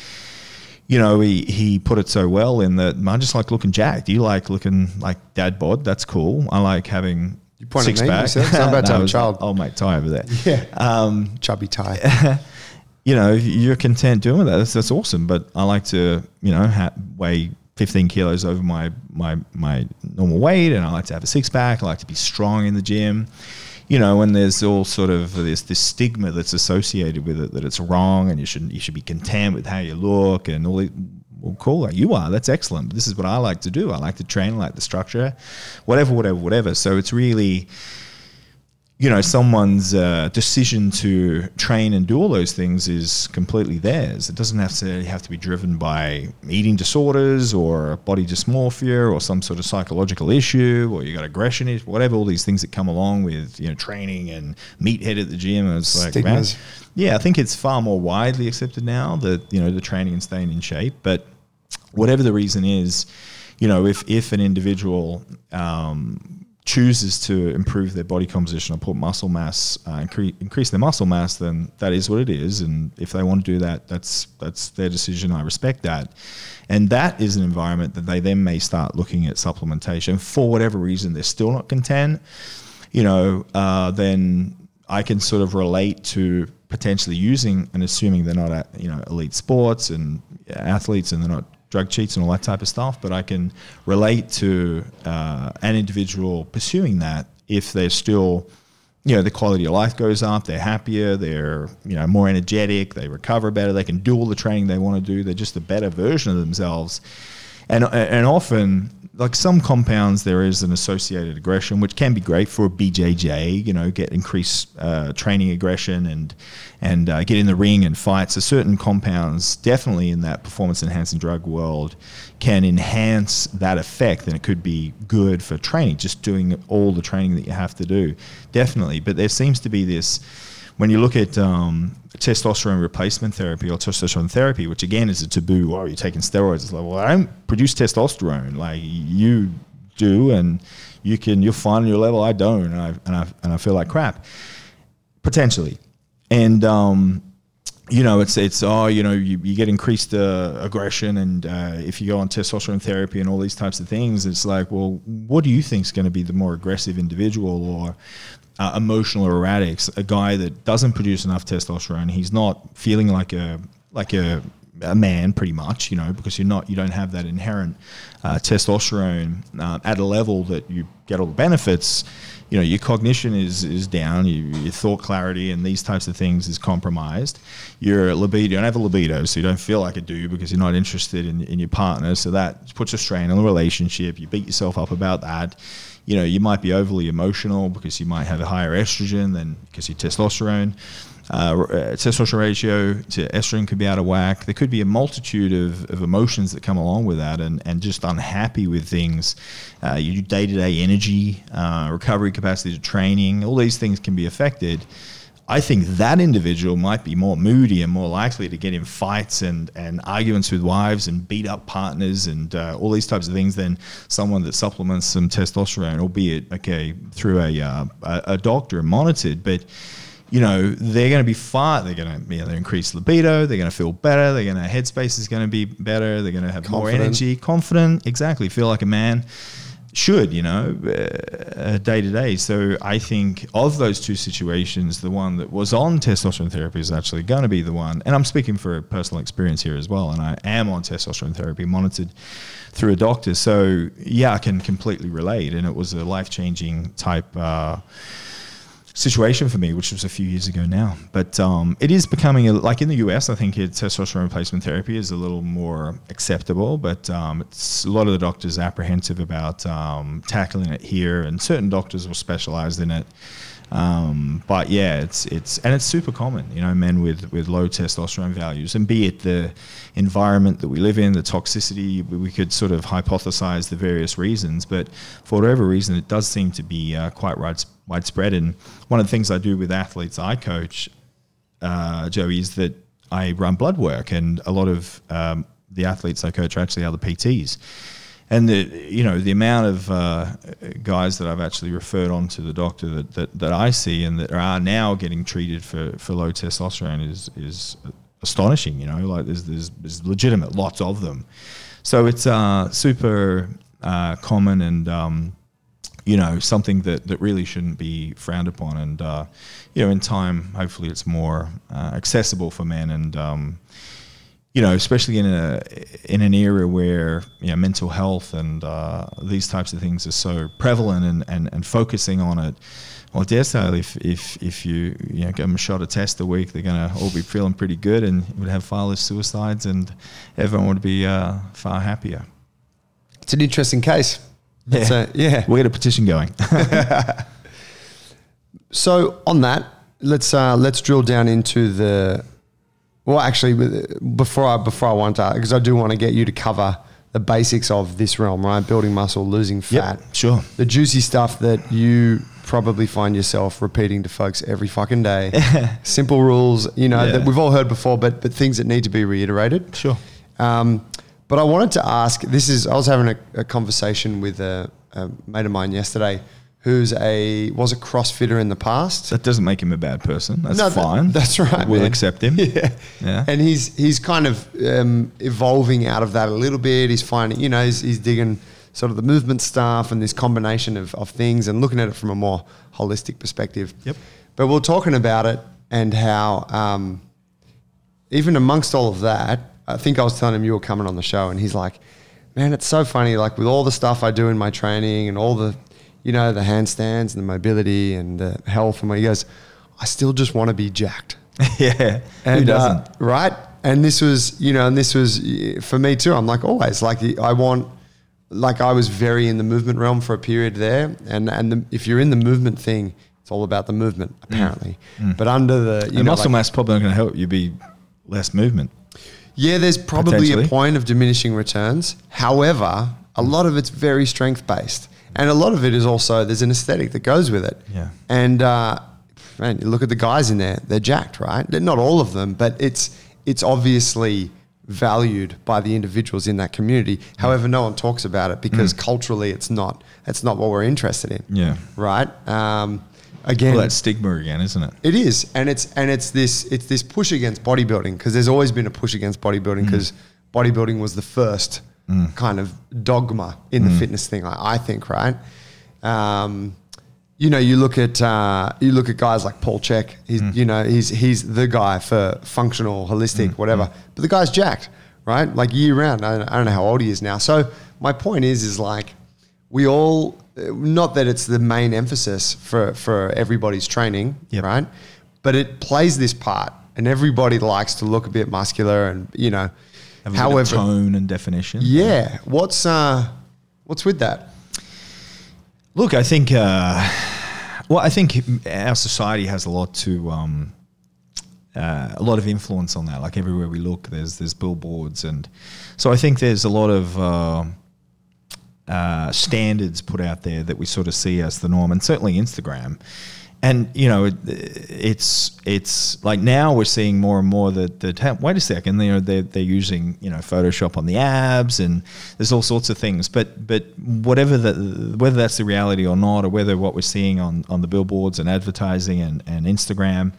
you know, he, he put it so well in that I just like looking jacked. You like looking like dad bod. That's cool. I like having You point at six me, pack. I'm about to have a child." Old mate Ty over there. Yeah. Um, Chubby Ty. you know, you're content doing that. That's, that's awesome. But I like to, you know, ha- weigh 15 kilos over my, my, my normal weight and I like to have a six pack. I like to be strong in the gym. You know, and there's all sort of this this stigma that's associated with it that it's wrong and you shouldn't you should be content with how you look and all. It, well, cool. You are. That's excellent. This is what I like to do. I like to train. I like the structure, whatever, whatever, whatever. So it's really, you know, someone's uh, decision to train and do all those things is completely theirs. It doesn't necessarily have to be driven by eating disorders or body dysmorphia or some sort of psychological issue or you got aggression, issue, whatever. All these things that come along with you know training and meathead at the gym. And it's like, man, yeah, I think it's far more widely accepted now that you know the training and staying in shape. But whatever the reason is, you know, if if an individual um, chooses to improve their body composition or put muscle mass, uh, increase, increase their muscle mass, then that is what it is. And if they want to do that, that's that's their decision. I respect that. And that is an environment that they then may start looking at supplementation for whatever reason they're still not content. You know, uh, then I can sort of relate to potentially using and assuming they're not at you know elite sports and athletes and they're not drug cheats and all that type of stuff. But I can relate to uh, an individual pursuing that if they're still, you know, the quality of life goes up, they're happier, they're you know more energetic, they recover better, they can do all the training they want to do, they're just a better version of themselves. And, and often like some compounds, there is an associated aggression, which can be great for a BJJ. You know, get increased uh, training aggression and and uh, get in the ring and fight. So certain compounds, definitely in that performance enhancing drug world, can enhance that effect, and it could be good for training. Just doing all the training that you have to do, definitely. But there seems to be this when you look at um, testosterone replacement therapy or testosterone therapy, which again is a taboo, oh, you're taking steroids. It's like, well, I don't produce testosterone like you do, and you can you're fine on your level. I don't, and I and I and I feel like crap, potentially, and um, you know, it's it's oh, you know, you, you get increased uh, aggression, and uh, if you go on testosterone therapy and all these types of things, it's like, well, what do you think is going to be the more aggressive individual, or uh, emotional erratics, a guy that doesn't produce enough testosterone, he's not feeling like a like a, a man pretty much, you know, because you're not you don't have that inherent uh, testosterone uh, at a level that you get all the benefits. You know, your cognition is is down, you, your thought clarity and these types of things is compromised. Your libido, you don't have a libido, so you don't feel like a dude because you're not interested in, in your partner. So that puts a strain on the relationship. You beat yourself up about that you know, you might be overly emotional because you might have a higher estrogen than because your testosterone. Uh, uh, testosterone ratio to estrogen could be out of whack. There could be a multitude of, of emotions that come along with that, and, and just unhappy with things. Uh, your day to day energy, uh, recovery capacity to training, all these things can be affected. I think that individual might be more moody and more likely to get in fights and, and arguments with wives and beat up partners and uh, all these types of things than someone that supplements some testosterone, albeit okay through a uh, a, doctor and monitored. But you know they're going to be far. They're going to you know, increase libido. They're going to feel better. They're going to headspace is going to be better. They're going to have confident. more energy, confident. Exactly, feel like a man should, you know, day to day. So I think of those two situations, the one that was on testosterone therapy is actually going to be the one. And I'm speaking for a personal experience here as well. And I am on testosterone therapy, monitored through a doctor. So yeah, I can completely relate. And it was a life changing type. Uh, situation for me, which was a few years ago now. But um, it is becoming a, like in the US. I think testosterone replacement therapy is a little more acceptable, but um, it's a lot of the doctors are apprehensive about um, tackling it here, and certain doctors will specialize in it. Um, but yeah, it's it's and it's super common, you know, men with with low testosterone values, and be it the environment that we live in, the toxicity, we could sort of hypothesize the various reasons, but for whatever reason, it does seem to be uh, quite widespread. And one of the things I do with athletes I coach, uh, Joey, is that I run blood work, and a lot of um, the athletes I coach are actually other PTs and the you know the amount of uh, guys that I've actually referred on to the doctor that, that, that I see and that are now getting treated for, for low testosterone is is astonishing. You know, like there's there's, there's legitimate lots of them, so it's uh, super uh, common and. Um, you know something that, that really shouldn't be frowned upon, and uh, you know in time, hopefully, it's more uh, accessible for men, and um, you know, especially in a in an era where you know mental health and uh, these types of things are so prevalent and, and, and focusing on it. Well, I dare say if, if, if you, you know, give them a shot of test a week, they're going to all be feeling pretty good and would have far less suicides and everyone would be uh, far happier. It's an interesting case. Yeah. A, yeah. We'll get a petition going. so on that, let's uh, let's drill down into the well, actually, before I before I want to, because I do want to get you to cover the basics of this realm, right? Building muscle, losing fat. Yep, sure. The juicy stuff that you probably find yourself repeating to folks every fucking day. Simple rules, you know, yeah. that we've all heard before, but but things that need to be reiterated. Sure. Um, but I wanted to ask. This is I was having a, a conversation with a, a mate of mine yesterday who's a was a CrossFitter in the past. That doesn't make him a bad person. That's no, fine. That, that's right. We'll man. accept him. Yeah, yeah. And he's he's kind of um, evolving out of that a little bit. He's finding, you know, he's, he's digging sort of the movement stuff and this combination of, of things and looking at it from a more holistic perspective. Yep. But we're talking about it and how um, even amongst all of that, I think I was telling him you were coming on the show, and he's like, "Man, it's so funny. Like with all the stuff I do in my training and all the you know, the handstands and the mobility and the health. And he goes, I still just want to be jacked. yeah. And, Who doesn't? Uh, right. And this was, you know, and this was for me too. I'm like always like I want, like I was very in the movement realm for a period there, and and the, if you're in the movement thing, it's all about the movement apparently. But under the you know, muscle like- mass probably not going to help you be less movement. Yeah, there's probably a point of diminishing returns. However, a lot of it's very strength based, and a lot of it is also there's an aesthetic that goes with it. Yeah. And uh, man, you look at the guys in there; they're jacked, right? They're not all of them, but it's it's obviously valued by the individuals in that community. However, no one talks about it because culturally, it's not it's not what we're interested in. Mm. Yeah. Right. Um, again, Well, that's stigma again, isn't it? it is, and it's and it's this it's this push against bodybuilding because there's always been a push against bodybuilding mm. because bodybuilding was the first mm. kind of dogma in the mm. fitness thing. I, I think, right? Um, you know, you look at uh, you look at guys like Paul Chek. He's you know he's he's the guy for functional, holistic, whatever. But the guy's jacked, right? Like year round. I I don't know how old he is now. So my point is, is like we all not that it's the main emphasis for for everybody's training, Yep. right? But it plays this part, and everybody likes to look a bit muscular, and you know, Have a bit of however, tone and definition. yeah. What's uh, what's with that? Look, I think. Uh, well, I think our society has a lot to. Um, uh, a lot of influence on that. Like everywhere we look, there's there's billboards, and so I think there's a lot of uh, uh, standards put out there that we sort of see as the norm, and certainly Instagram. And you know, it, it's it's like now we're seeing more and more that the hey, wait a second, you know, they're they're using you know Photoshop on the abs, and there's all sorts of things. But but whatever the whether that's the reality or not, or whether what we're seeing on on the billboards and advertising and, and Instagram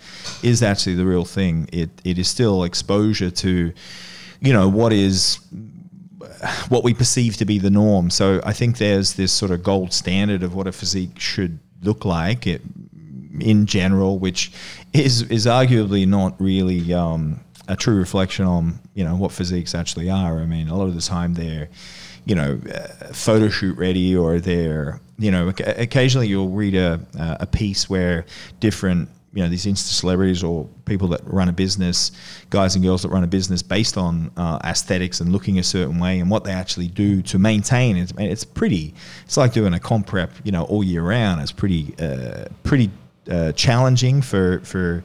is actually the real thing, it it is still exposure to, you know, what is what we perceive to be the norm. So I think there's this sort of gold standard of what a physique should look like it, in general, which is is arguably not really um, a true reflection on you know what physiques actually are. I mean, a lot of the time they're you know uh, photo shoot ready or they're you know occasionally you'll read a a piece where different you know these insta celebrities or people that run a business, guys and girls that run a business based on uh, aesthetics and looking a certain way and what they actually do to maintain it. It's pretty. It's like doing a comp prep, you know, all year round. It's pretty uh, pretty uh, challenging for for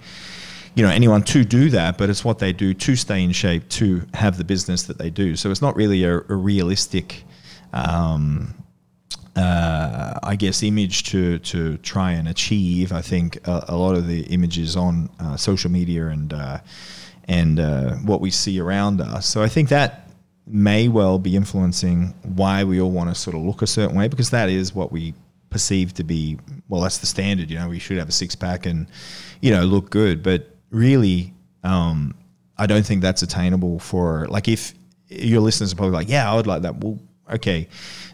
you know anyone to do that, but it's what they do to stay in shape to have the business that they do. So it's not really a, a realistic. Um, uh, I guess image to to try and achieve. I think a, a lot of the images on uh, social media and uh, and uh, what we see around us. So I think that may well be influencing why we all want to sort of look a certain way because that is what we perceive to be. Well, that's the standard. You know, we should have a six pack and you know look good, but really. Um, I don't think that's attainable for like if your listeners are probably like, yeah, I would like that. Well, okay,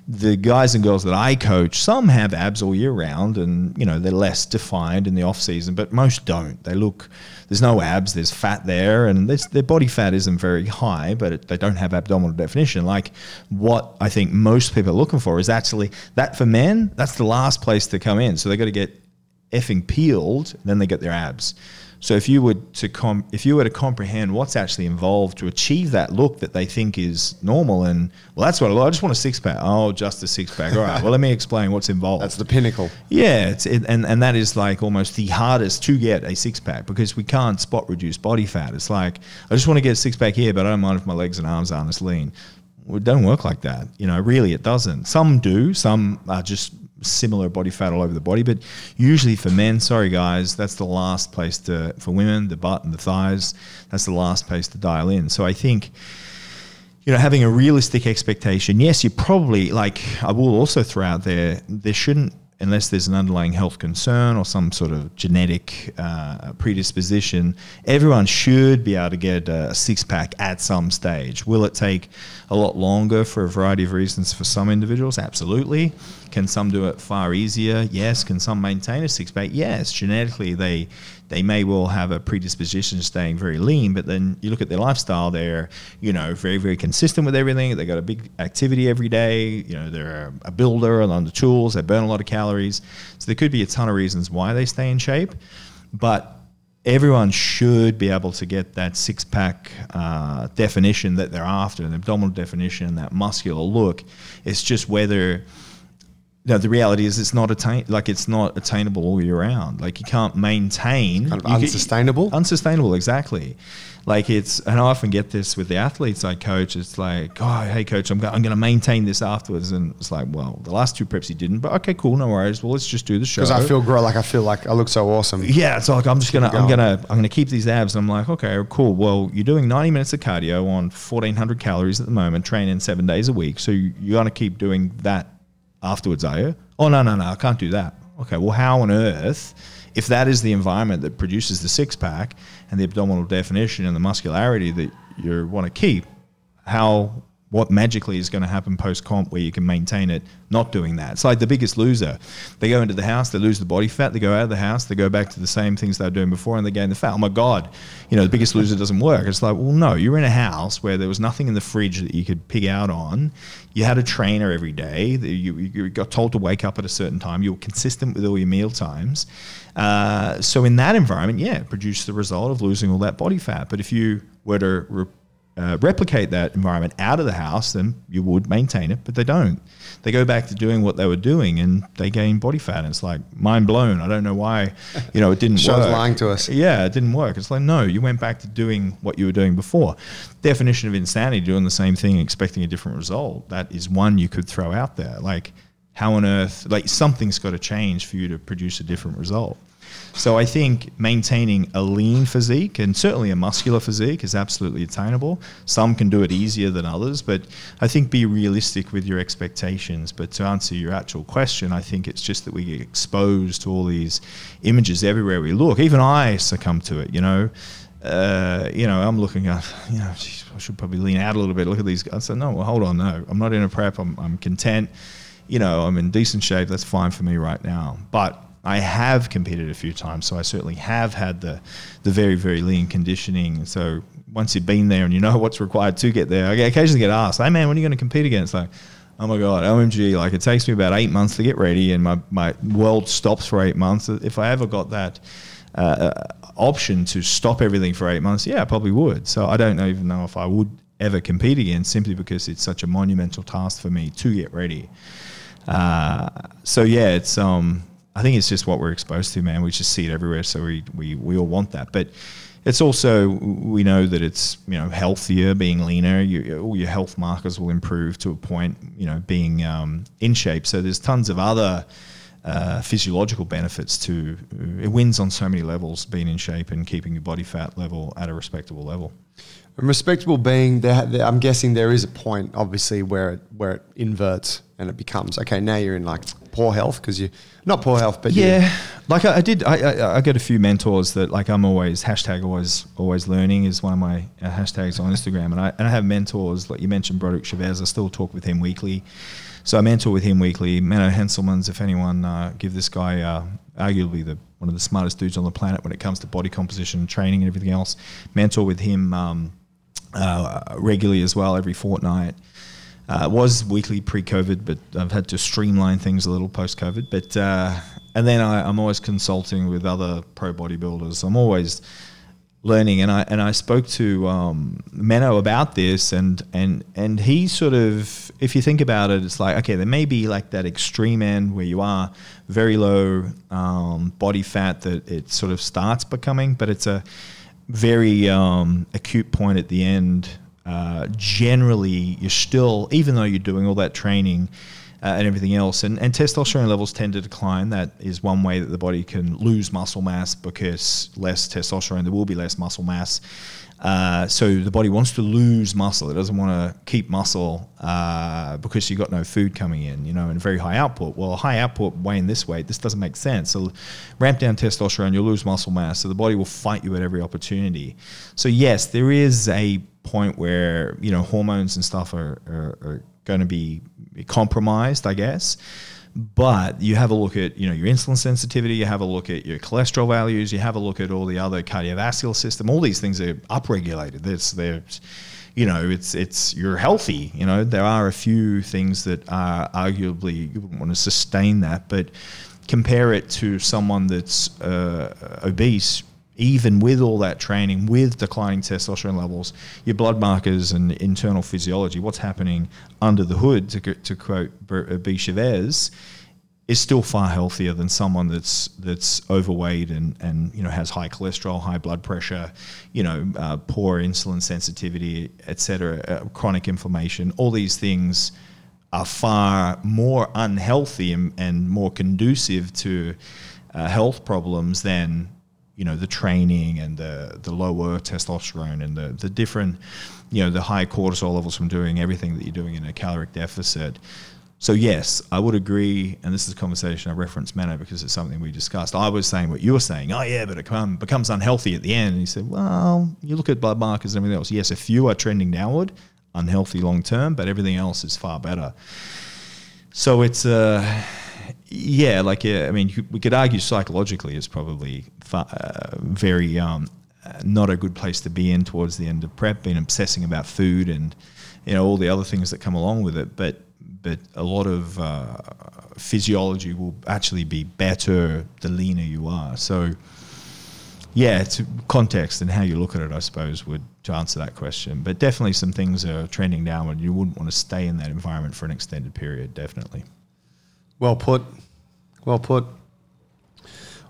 the guys and girls that I coach, some have abs all year round, and you know they're less defined in the off season, but most don't. They look, there's no abs, there's fat there, and their body fat isn't very high, but it, they don't have abdominal definition. Like what I think most people are looking for is actually that for men, that's the last place to come in. So they got to get effing peeled, then they get their abs. So if you were to com- if you were to comprehend what's actually involved to achieve that look that they think is normal, and well, that's what I, I just want a six pack. Oh, just a six pack. All right. Well, let me explain what's involved. That's the pinnacle. Yeah, it's it, and and that is like almost the hardest to get a six pack because we can't spot reduce body fat. It's like I just want to get a six pack here, but I don't mind if my legs and arms aren't as lean. Well, it doesn't work like that. You know, really, it doesn't. Some do. Some are just similar body fat all over the body, but usually for men, sorry guys, that's the last place to for women, the butt and the thighs. That's the last place to dial in. So I think you know, having a realistic expectation. Yes, you probably like. I will also throw out there there shouldn't, unless there's an underlying health concern or some sort of genetic uh, predisposition. Everyone should be able to get a six pack at some stage. Will it take a lot longer for a variety of reasons for some individuals? Absolutely. Can some do it far easier? Yes. Can some maintain a six pack? Yes. Genetically, they they may well have a predisposition to staying very lean, but then you look at their lifestyle, they're, you know, very, very consistent with everything. They got a big activity every day. You know, they're a builder and on the tools. They burn a lot of calories. So there could be a ton of reasons why they stay in shape. But everyone should be able to get that six pack uh, definition that they're after, an abdominal definition, that muscular look. It's just whether no, the reality is it's not attain like it's not attainable all year round. Like you can't maintain Kind of can- unsustainable? unsustainable, exactly. Like it's, and I often get this with the athletes I coach. It's like, oh, hey, coach, I'm, go- I'm going to maintain this afterwards, and it's like, well, the last two preps you didn't, but okay, cool, no worries. Well, let's just do the show. Because I feel great. Like I feel like I look so awesome. Yeah, it's like I'm just gonna, I'm going. gonna, I'm gonna keep these abs. And I'm like, okay, cool. Well, you're doing 90 minutes of cardio on 1,400 calories at the moment, training seven days a week. So you, you're gonna keep doing that afterwards, are you? Oh no, no, no, I can't do that. Okay, well, how on earth, if that is the environment that produces the six pack and the abdominal definition and the muscularity that you want to keep, how what magically is going to happen post comp where you can maintain it not doing that. It's like the biggest loser. They go into the house, they lose the body fat, they go out of the house, they go back to the same things they were doing before and they gain the fat. Oh my God, you know, the biggest loser doesn't work. It's like, well, no, you're in a house where there was nothing in the fridge that you could pig out on. You had a trainer every day. You, you got told to wake up at a certain time. You were consistent with all your meal times. Uh, so in that environment, yeah, it produced the result of losing all that body fat. But if you were to re- uh, replicate that environment out of the house, then you would maintain it, but they don't. They go back to doing what they were doing and they gain body fat. And it's like mind blown. I don't know why, you know, it didn't Show's work. lying to us. Yeah, it didn't work. It's like, no, you went back to doing what you were doing before. Definition of insanity, doing the same thing, expecting a different result. That is one you could throw out there. Like, how on earth, like, something's got to change for you to produce a different result. So I think maintaining a lean physique and certainly a muscular physique is absolutely attainable. Some can do it easier than others, but I think be realistic with your expectations. But to answer your actual question, I think it's just that we get exposed to all these images everywhere we look. Even I succumb to it, you know. Uh, you know, I'm looking at, you know, geez, I should probably lean out a little bit. Look at these guys. I said, no, well, hold on, no, I'm not in a prep. I'm, I'm content. You know, I'm in decent shape. That's fine for me right now. But I have competed a few times, so I certainly have had the the very very lean conditioning. So once you've been there and you know what's required to get there, I occasionally get asked, "Hey man, when are you going to compete again?" It's like, oh my god, OMG! Like it takes me about eight months to get ready, and my my world stops for eight months. If I ever got that. Uh, option to stop everything for eight months, yeah, I probably would. So I don't even know if I would ever compete again, simply because it's such a monumental task for me to get ready. Uh, so yeah, it's um, I think it's just what we're exposed to, man. We just see it everywhere, so we we, we all want that. But it's also we know that it's you know healthier, being leaner. You, all your health markers will improve to a point. You know, being um, in shape. So there's tons of other. Uh, physiological benefits to it wins on so many levels being in shape and keeping your body fat level at a respectable level A respectable being, there, I'm guessing there is a point, obviously, where it where it inverts and it becomes okay. Now you're in like poor health because you not poor health, but Yeah, like I, I did. I, I, I get a few mentors that like I'm always hashtag always always learning is one of my uh, hashtags on Instagram, and I and I have mentors like you mentioned Broderick Chavez. I still talk with him weekly, so I mentor with him weekly. Menno Henselmans, if anyone uh, give this guy uh, arguably the one of the smartest dudes on the planet when it comes to body composition, training, and everything else. Mentor with him um, uh, regularly as well, every fortnight. Uh, was weekly pre-COVID, but I've had to streamline things a little post-COVID. But uh, and then I, I'm always consulting with other pro bodybuilders. I'm always learning, and I and I spoke to um, Menno about this, and and and he sort of, if you think about it, it's like okay, there may be like that extreme end where you are very low um, body fat that it sort of starts becoming, but it's a very um, acute point at the end. Uh, generally, you're still, even though you're doing all that training uh, and everything else, and, and testosterone levels tend to decline. That is one way that the body can lose muscle mass because less testosterone, there will be less muscle mass. Uh, so the body wants to lose muscle. It doesn't want to keep muscle uh, because you've got no food coming in, you know, and very high output. Well, high output weighing this weight, this doesn't make sense. So ramp down testosterone, you'll lose muscle mass. So the body will fight you at every opportunity. So yes, there is a point where you know hormones and stuff are, are, are going to be compromised, I guess. But you have a look at you know your insulin sensitivity, you have a look at your cholesterol values, you have a look at all the other cardiovascular system. All these things are upregulated. There's they're you know it's it's you're healthy. You know there are a few things that are arguably you wouldn't want to sustain that, but compare it to someone that's uh, obese even with all that training, with declining testosterone levels, your blood markers and internal physiology, what's happening under the hood, to, to quote B. Chavez, is still far healthier than someone that's that's overweight and and you know has high cholesterol, high blood pressure, you know, uh, poor insulin sensitivity, etc., uh, chronic inflammation. All these things are far more unhealthy and, and more conducive to uh, health problems than you know the training and the the lower testosterone and the the different you know the high cortisol levels from doing everything that you're doing in a caloric deficit. So yes, I would agree, and this is a conversation I reference Menno because it's something we discussed. I was saying what you were saying. Oh yeah, but it come, becomes unhealthy at the end. And he said, well, you look at blood markers and everything else. Yes, a few are trending downward, unhealthy long term, but everything else is far better. So it's uh, yeah, like yeah, I mean, we could argue psychologically it's probably far, uh, very um, not a good place to be in towards the end of prep, being obsessing about food and you know all the other things that come along with it, but but a lot of uh, physiology will actually be better the leaner you are. So yeah, it's context and how you look at it, I suppose, would to answer that question. But definitely, some things are trending downward. You wouldn't want to stay in that environment for an extended period. Definitely. Well put. Well put.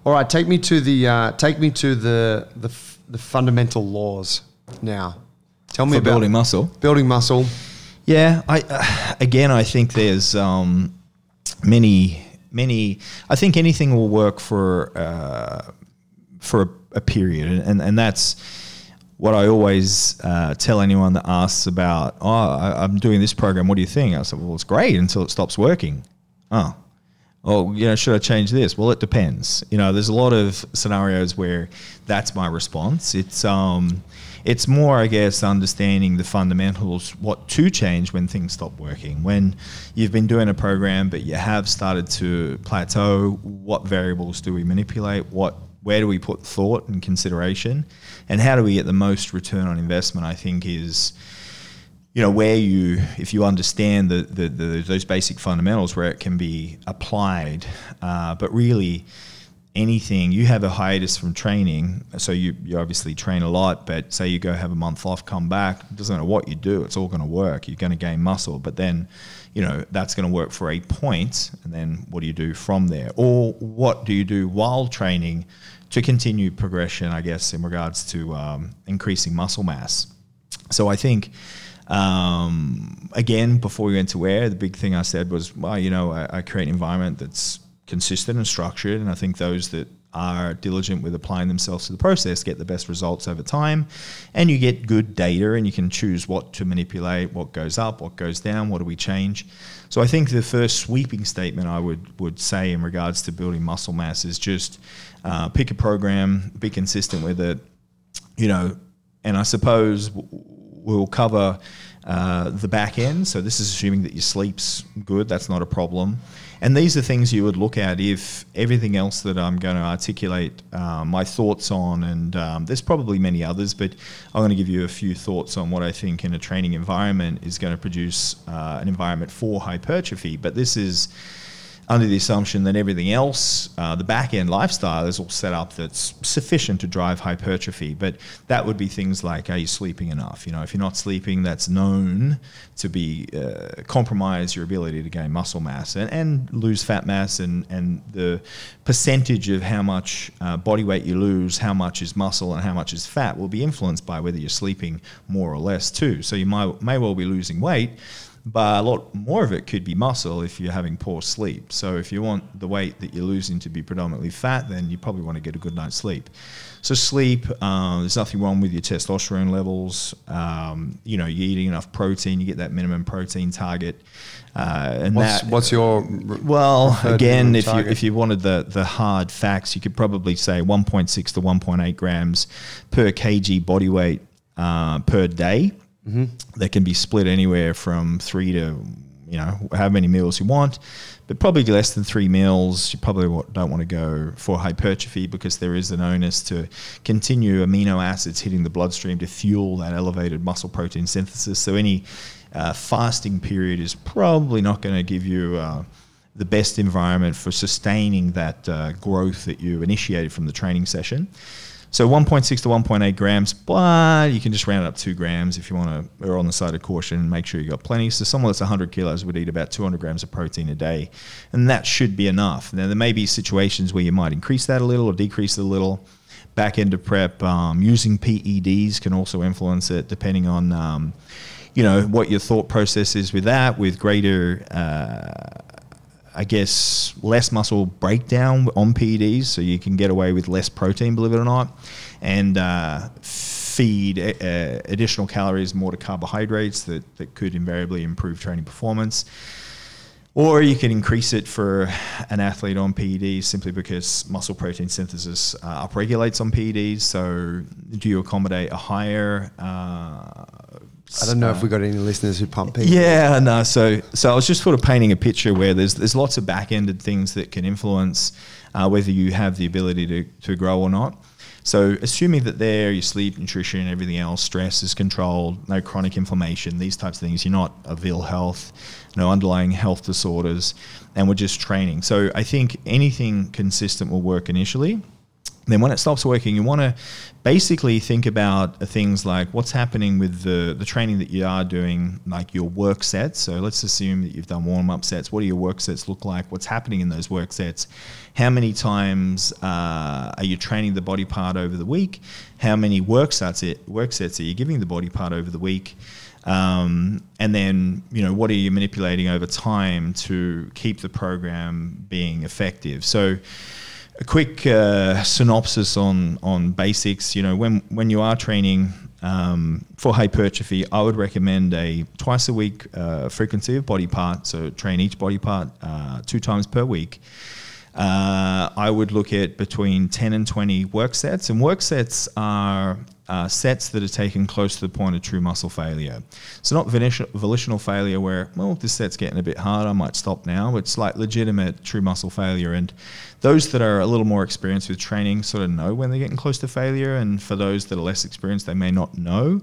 All right, take me to the uh, take me to the the, f- the fundamental laws now. Tell me for about building muscle. Building muscle. Yeah, I uh, again, I think there's um, many many. I think anything will work for uh, for a, a period, and, and, that's what I always uh, tell anyone that asks about, oh, I, am doing this program. What do you think? I said, well, it's great until it stops working. Oh, oh, you know, should I change this? Well, it depends. You know, there's a lot of scenarios where that's my response. It's um, it's more, I guess, understanding the fundamentals, what to change when things stop working. When you've been doing a program, but you have started to plateau, what variables do we manipulate? What where do we put thought and consideration, and how do we get the most return on investment? I think is you know where you if you understand the, the, the those basic fundamentals where it can be applied, uh, but really anything you have a hiatus from training so you, you obviously train a lot but say you go have a month off come back doesn't matter what you do it's all going to work you're going to gain muscle but then you know that's going to work for a point and then what do you do from there or what do you do while training to continue progression, I guess, in regards to um, increasing muscle mass. So I think, um, again, before we went to air, the big thing I said was, well, you know, I, I create an environment that's consistent and structured, and I think those that are diligent with applying themselves to the process get the best results over time. And you get good data and you can choose what to manipulate what goes up what goes down what do we change. So i think the first sweeping statement i would would say in regards to building muscle mass is just uh, pick a program be consistent with it you know. And i suppose we'll cover uh, the back end. So this is assuming that your sleep's good. That's not a problem. And these are things you would look at if everything else that I'm going to articulate uh, my thoughts on, and um, there's probably many others, but I'm going to give you a few thoughts on what I think in a training environment is going to produce uh, an environment for hypertrophy. But this is under the assumption that everything else, uh, the back end lifestyle, is all set up that's sufficient to drive hypertrophy. But that would be things like, are you sleeping enough? You know, if you're not sleeping, that's known to be uh, compromise your ability to gain muscle mass and, and lose fat mass, and and the percentage of how much uh, body weight you lose, how much is muscle, and how much is fat will be influenced by whether you're sleeping more or less too. So you might may well be losing weight but a lot more of it could be muscle if you're having poor sleep. So if you want the weight that you're losing to be predominantly fat, then you probably want to get a good night's sleep. So sleep, uh, there's nothing wrong with your testosterone levels. Um, you know, you're eating enough protein, you get that minimum protein target. Uh, and what's, that, what's your well again if you if you wanted the the hard facts you could probably say 1.6 to 1.8 grams per kg body weight uh, per day Mm-hmm. They can be split anywhere from three to you know how many meals you want, but probably less than three meals. You probably don't want to go for hypertrophy because there is an onus to continue amino acids hitting the bloodstream to fuel that elevated muscle protein synthesis. So any uh, fasting period is probably not going to give you. Uh, the best environment for sustaining that uh, growth that you initiated from the training session. So 1.6 to 1.8 grams, but you can just round it up two grams if you want to err on the side of caution and make sure you got plenty. So someone that's 100 kilos would eat about 200 grams of protein a day, and that should be enough. Now there may be situations where you might increase that a little or decrease it a little. Back end of prep, um, using PEDs can also influence it, depending on um, you know what your thought process is with that. With greater uh, I guess, less muscle breakdown on PEDs, so you can get away with less protein, believe it or not, and uh, feed uh, additional calories more to carbohydrates that, that could invariably improve training performance. Or you can increase it for an athlete on PEDs simply because muscle protein synthesis uh, upregulates on PEDs. So, do you accommodate a higher uh, I don't know if we got any listeners who pump people. Yeah, no. So, so I was just sort of painting a picture where there's there's lots of back-ended things that can influence uh, whether you have the ability to, to grow or not. So, assuming that there, your sleep, nutrition, everything else, stress is controlled, no chronic inflammation, these types of things, you're not of ill health, no underlying health disorders, and we're just training. So, I think anything consistent will work initially then when it stops working, you want to basically think about things like what's happening with the, the training that you are doing, like your work sets. So let's assume that you've done warm up sets. What do your work sets look like? What's happening in those work sets? How many times uh, are you training the body part over the week? How many work sets, it, work sets are you giving the body part over the week? Um, and then, you know, what are you manipulating over time to keep the program being effective? So, a quick uh, synopsis on on basics. You know, when when you are training um, for hypertrophy, I would recommend a twice a week uh, frequency of body part. So train each body part uh, two times per week. Uh, I would look at between 10 and 20 work sets, and work sets are uh, sets that are taken close to the point of true muscle failure. So not volitional failure where, well, this set's getting a bit hard, I might stop now. It's like legitimate true muscle failure. And those that are a little more experienced with training sort of know when they're getting close to failure. And for those that are less experienced, they may not know.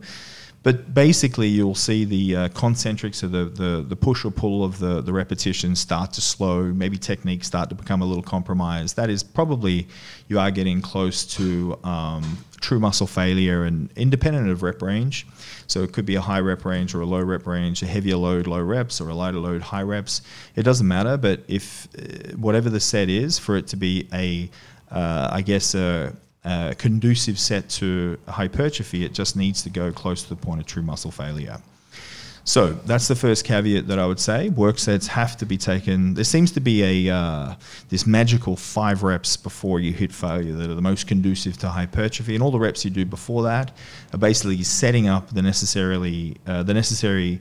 But basically, you'll see the uh, concentrics of the, the, the push or pull of the, the repetitions start to slow, maybe techniques start to become a little compromised. That is probably you are getting close to um, true muscle failure and independent of rep range. So it could be a high rep range or a low rep range, a heavier load, low reps, or a lighter load, high reps. It doesn't matter, but if uh, whatever the set is, for it to be a, uh, I guess, a, a conducive set to hypertrophy, it just needs to go close to the point of true muscle failure. So that's the first caveat that I would say. Work sets have to be taken. There seems to be a uh, this magical five reps before you hit failure that are the most conducive to hypertrophy, and all the reps you do before that are basically setting up the necessarily uh, the necessary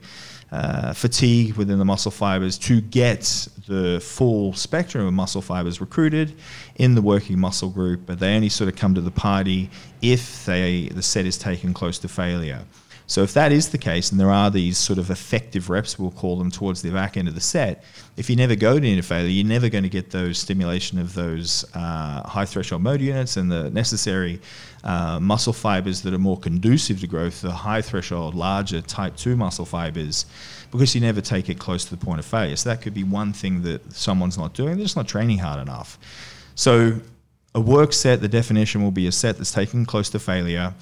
uh, fatigue within the muscle fibers to get the full spectrum of muscle fibers recruited in the working muscle group, but they only sort of come to the party if they the set is taken close to failure. So if that is the case, and there are these sort of effective reps, we'll call them, towards the back end of the set, if you never go to into failure, you're never going to get those stimulation of those uh, high threshold motor units and the necessary uh, muscle fibers that are more conducive to growth, the high threshold, larger type 2 muscle fibers, because you never take it close to the point of failure. So that could be one thing that someone's not doing, they're just not training hard enough. So a work set, the definition will be a set that's taken close to failure.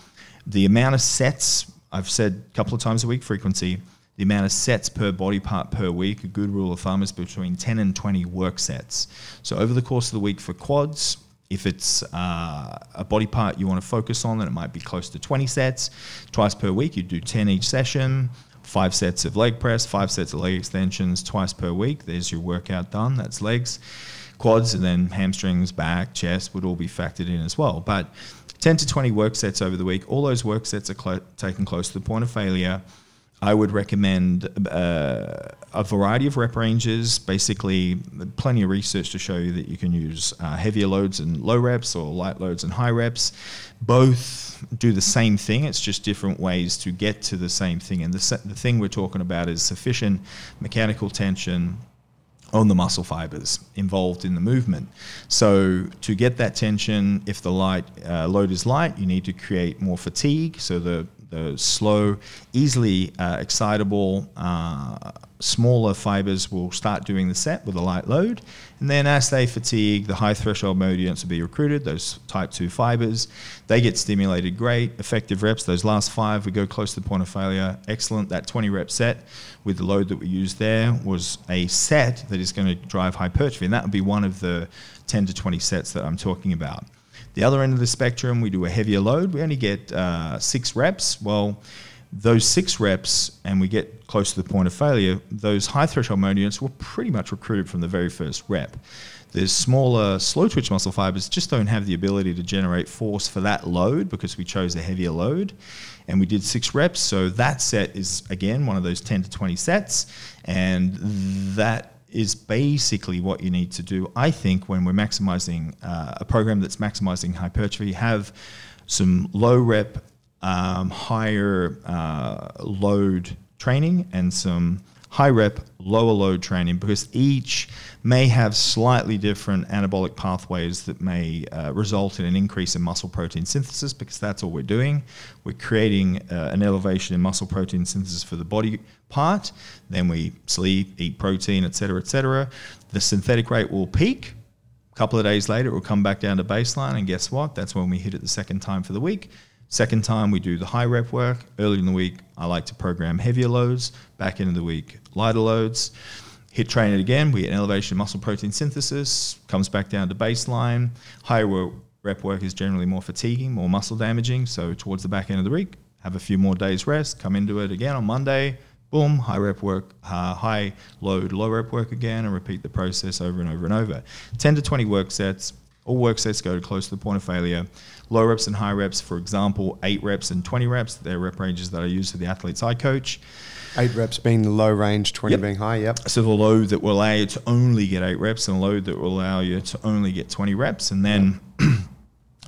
The amount of sets I've said a couple of times a week frequency. The amount of sets per body part per week, a good rule of thumb is between 10 and 20 work sets. So over the course of the week for quads, if it's uh, a body part you want to focus on, then it might be close to 20 sets. Twice per week, you do 10 each session, five sets of leg press, five sets of leg extensions twice per week. There's your workout done. That's legs. Quads and then hamstrings, back, chest would all be factored in as well. But 10 to 20 work sets over the week. All those work sets are cl- taken close to the point of failure. I would recommend uh, a variety of rep ranges. Basically, plenty of research to show you that you can use uh, heavier loads and low reps or light loads and high reps. Both do the same thing, it's just different ways to get to the same thing. And the, the thing we're talking about is sufficient mechanical tension on the muscle fibers involved in the movement. So to get that tension, if the light uh, load is light, you need to create more fatigue. So the the slow, easily uh, excitable, uh, smaller fibers will start doing the set with a light load. And then as they fatigue, the high threshold motor units will be recruited, those type 2 fibers. They get stimulated great, effective reps. Those last five, we go close to the point of failure. Excellent. That 20 rep set with the load that we used there was a set that is going to drive hypertrophy. And that would be one of the 10 to 20 sets that I'm talking about. The other end of the spectrum, we do a heavier load. We only get uh, six reps. Well, those six reps, and we get close to the point of failure, those high threshold motor units were pretty much recruited from the very first rep. The smaller, slow twitch muscle fibers just don't have the ability to generate force for that load because we chose a heavier load. And we did six reps. So that set is, again, one of those 10 to 20 sets. And that is basically what you need to do. I think when we're maximizing uh, a program that's maximizing hypertrophy, have some low rep, um, higher uh, load training and some high rep, lower load training because each may have slightly different anabolic pathways that may uh, result in an increase in muscle protein synthesis because that's all we're doing. We're creating uh, an elevation in muscle protein synthesis for the body part. Then we sleep, eat protein, etc., etc. The synthetic rate will peak. A couple of days later, it will come back down to baseline, and guess what? That's when we hit it the second time for the week. Second time, we do the high rep work. Early in the week, I like to program heavier loads. Back end of the week, lighter loads. Hit train it again. We get an elevation of muscle protein synthesis, comes back down to baseline. Higher rep work is generally more fatiguing, more muscle damaging. So, towards the back end of the week, have a few more days rest, come into it again on Monday, boom, high rep work, uh, high load, low rep work again, and repeat the process over and over and over. 10 to 20 work sets, all work sets go close to the point of failure. Low reps and high reps, for example, 8 reps and 20 reps, they're rep ranges that I use for the athletes I coach. Eight reps being the low range, 20 yep. being high, yep. So the load that will allow you to only get 8 reps and a load that will allow you to only get 20 reps. And then yep.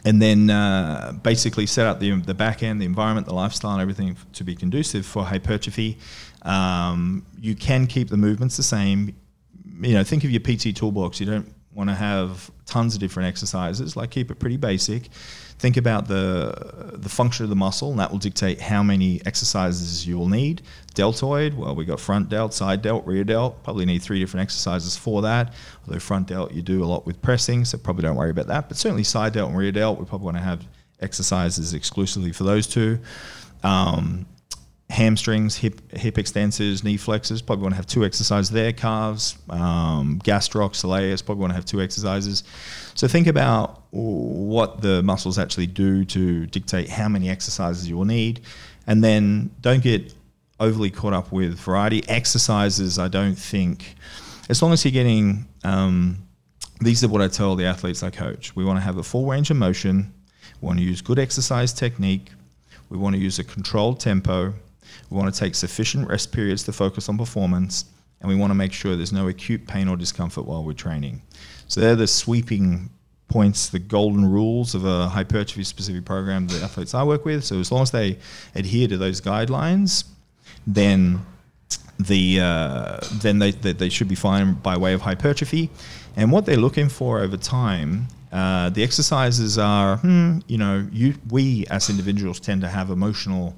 and then uh, basically set up the, the back end, the environment, the lifestyle, and everything to be conducive for hypertrophy. Um, you can keep the movements the same. You know, think of your PT toolbox. You don't want to have tons of different exercises. Like keep it pretty basic. Think about the the function of the muscle, and that will dictate how many exercises you will need. Deltoid, well, we got front delt, side delt, rear delt. Probably need three different exercises for that. Although front delt, you do a lot with pressing, so probably don't worry about that. But certainly side delt and rear delt, we probably want to have exercises exclusively for those two. Um, hamstrings, hip hip extensors, knee flexors. Probably want to have two exercises there. Calves, um, gastroc, soleus. Probably want to have two exercises. So think about what the muscles actually do to dictate how many exercises you will need, and then don't get overly caught up with variety exercises. I don't think, as long as you're getting. Um, these are what I tell the athletes I coach. We want to have a full range of motion. We want to use good exercise technique. We want to use a controlled tempo we want to take sufficient rest periods to focus on performance, and we want to make sure there's no acute pain or discomfort while we're training. So they're the sweeping points, the golden rules of a hypertrophy specific program the athletes I work with. So as long as they adhere to those guidelines, then the uh, then they, they, they should be fine by way of hypertrophy. And what they're looking for over time uh, the exercises are, hmm, you know, you, we as individuals tend to have emotional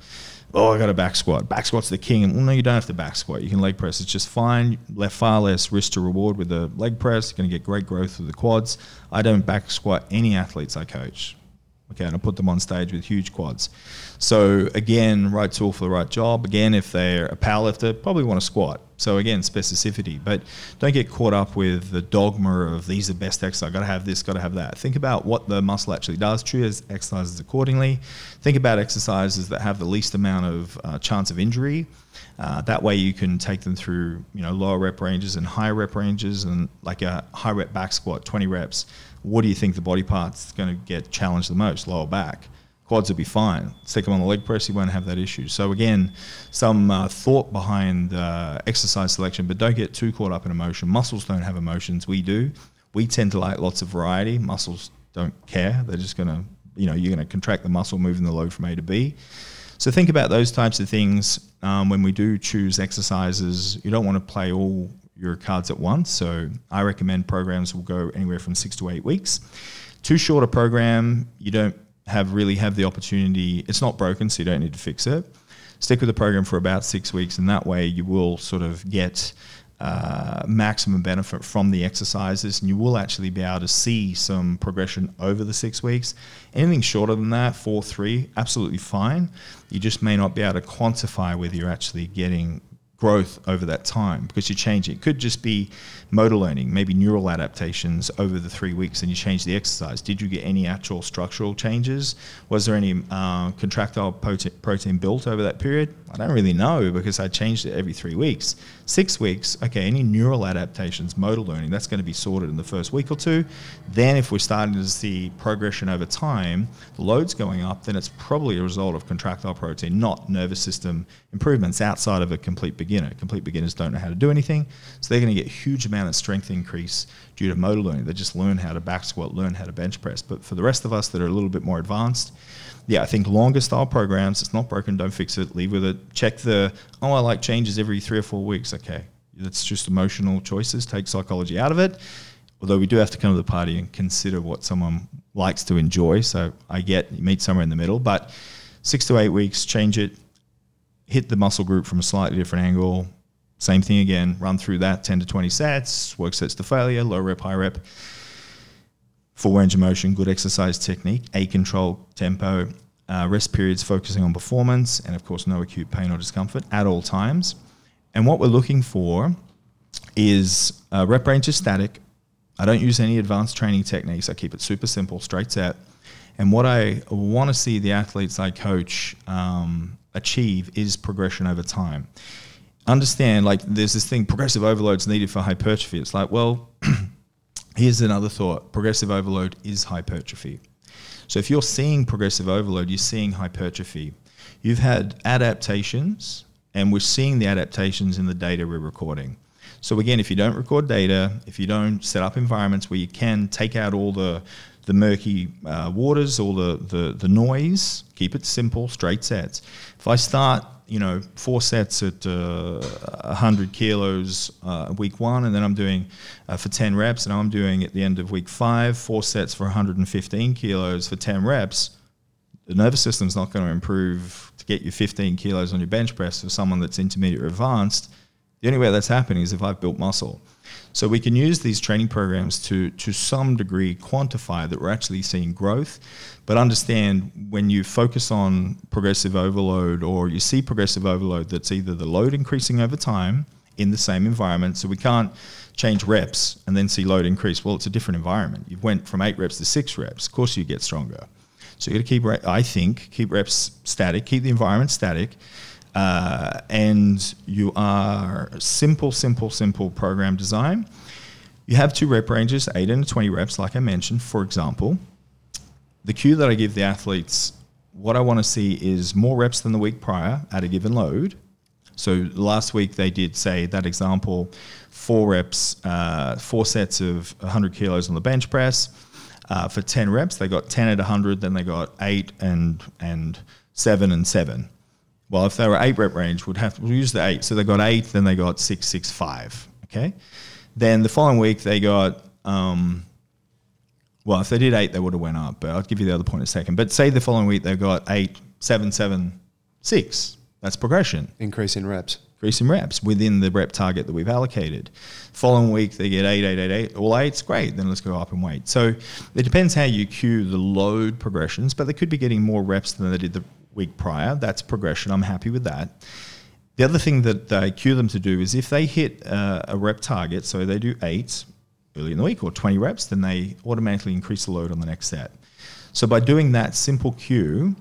oh, I got a back squat. Back squat's the king. Well, no, you don't have to back squat. You can leg press. It's just fine. Left far less risk to reward with the leg press. You're going to get great growth with the quads. I don't back squat any athletes I coach. Okay, and I put them on stage with huge quads. So again, right tool for the right job. Again, if they're a powerlifter, probably want to squat. So again, specificity, but don't get caught up with the dogma of these are the best exercise. Got to have this, got to have that. Think about what the muscle actually does. Choose exercises accordingly. Think about exercises that have the least amount of uh, chance of injury. Uh, that way, you can take them through you know lower rep ranges and higher rep ranges, and like a high rep back squat, 20 reps. What do you think the body part's going to get challenged the most? Lower back quads will be fine. Stick them on the leg press, you won't have that issue. So again, some uh, thought behind uh, exercise selection, but don't get too caught up in emotion. Muscles don't have emotions. We do. We tend to like lots of variety. Muscles don't care. They're just going to, you know, you're going to contract the muscle, moving the load from A to B. So think about those types of things um, when we do choose exercises. You don't want to play all your cards at once. So I recommend programs will go anywhere from six to eight weeks. Too short a program, you don't have really have the opportunity. It's not broken, so you don't need to fix it. Stick with the program for about six weeks, and that way you will sort of get uh, maximum benefit from the exercises, and you will actually be able to see some progression over the six weeks. Anything shorter than that, four, three, absolutely fine. You just may not be able to quantify whether you're actually getting growth over that time because you change it. It could just be motor learning, maybe neural adaptations over the three weeks, and you change the exercise. Did you get any actual structural changes? Was there any uh, contractile protein built over that period? I don't really know because I changed it every three weeks. Six weeks, okay, any neural adaptations, motor learning, that's going to be sorted in the first week or two. Then, if we're starting to see progression over time, the load's going up, then it's probably a result of contractile protein, not nervous system improvements outside of a complete beginner. Complete beginners don't know how to do anything, so they're going to get huge amount of strength increase due to motor learning. They just learn how to back squat, learn how to bench press. But for the rest of us that are a little bit more advanced, yeah, I think longer style programs, it's not broken, don't fix it, leave with it. Check the, oh, I like changes every three or four weeks. Okay, that's just emotional choices, take psychology out of it. Although we do have to come to the party and consider what someone likes to enjoy. So I get you meet somewhere in the middle, but six to eight weeks, change it, hit the muscle group from a slightly different angle. Same thing again, run through that 10 to 20 sets, work sets to failure, low rep, high rep full range of motion, good exercise technique, a control tempo, uh, rest periods focusing on performance, and of course, no acute pain or discomfort at all times. And what we're looking for is uh, rep range is static. I don't use any advanced training techniques. I keep it super simple, straight set. And what I want to see the athletes I coach um, achieve is progression over time. Understand, like, there's this thing, progressive overload is needed for hypertrophy. It's like, well, Here's another thought progressive overload is hypertrophy. So if you're seeing progressive overload, you're seeing hypertrophy. You've had adaptations, and we're seeing the adaptations in the data we're recording. So again, if you don't record data, if you don't set up environments where you can take out all the the murky uh, waters, all the, the the noise, keep it simple, straight sets. If I start you know, four sets at uh, 100 kilos uh, week one, and then I'm doing uh, for 10 reps, and I'm doing at the end of week five, four sets for 115 kilos for 10 reps. The nervous system's not going to improve to get you 15 kilos on your bench press for someone that's intermediate or advanced. The only way that's happening is if I've built muscle. So we can use these training programs to to some degree quantify that we're actually seeing growth, but understand when you focus on progressive overload or you see progressive overload that's either the load increasing over time in the same environment. So we can't change reps and then see load increase. Well, it's a different environment. You went from eight reps to six reps. Of course, you get stronger. So you got to keep, I think, keep reps static, keep the environment static, uh, and you are simple, simple, simple program design. You have two rep ranges, eight and 20 reps, like I mentioned, for example. The cue that I give the athletes, what I want to see is more reps than the week prior at a given load. So last week they did say that example, four reps, uh, four sets of 100 kilos on the bench press. Uh, for 10 reps, they got 10 at 100, then they got eight and and seven and seven. Well, if they were eight rep range, would have to we'll use the eight. So they got eight, then they got six, six, five. Okay. Then the following week they got um, well, if they did eight, they would have went up. But I'll give you the other point in a second. But say the following week they got eight, seven, seven, six. That's progression. Increase in reps. Increase in reps within the rep target that we've allocated. Following week they get eight, eight, eight, eight. All eight's great. Then let's go up and weight. So it depends how you cue the load progressions, but they could be getting more reps than they did the week prior. That's progression. I'm happy with that. The other thing that I cue them to do is if they hit uh, a rep target, so they do eight early in the week or 20 reps, then they automatically increase the load on the next set. So by doing that simple cue,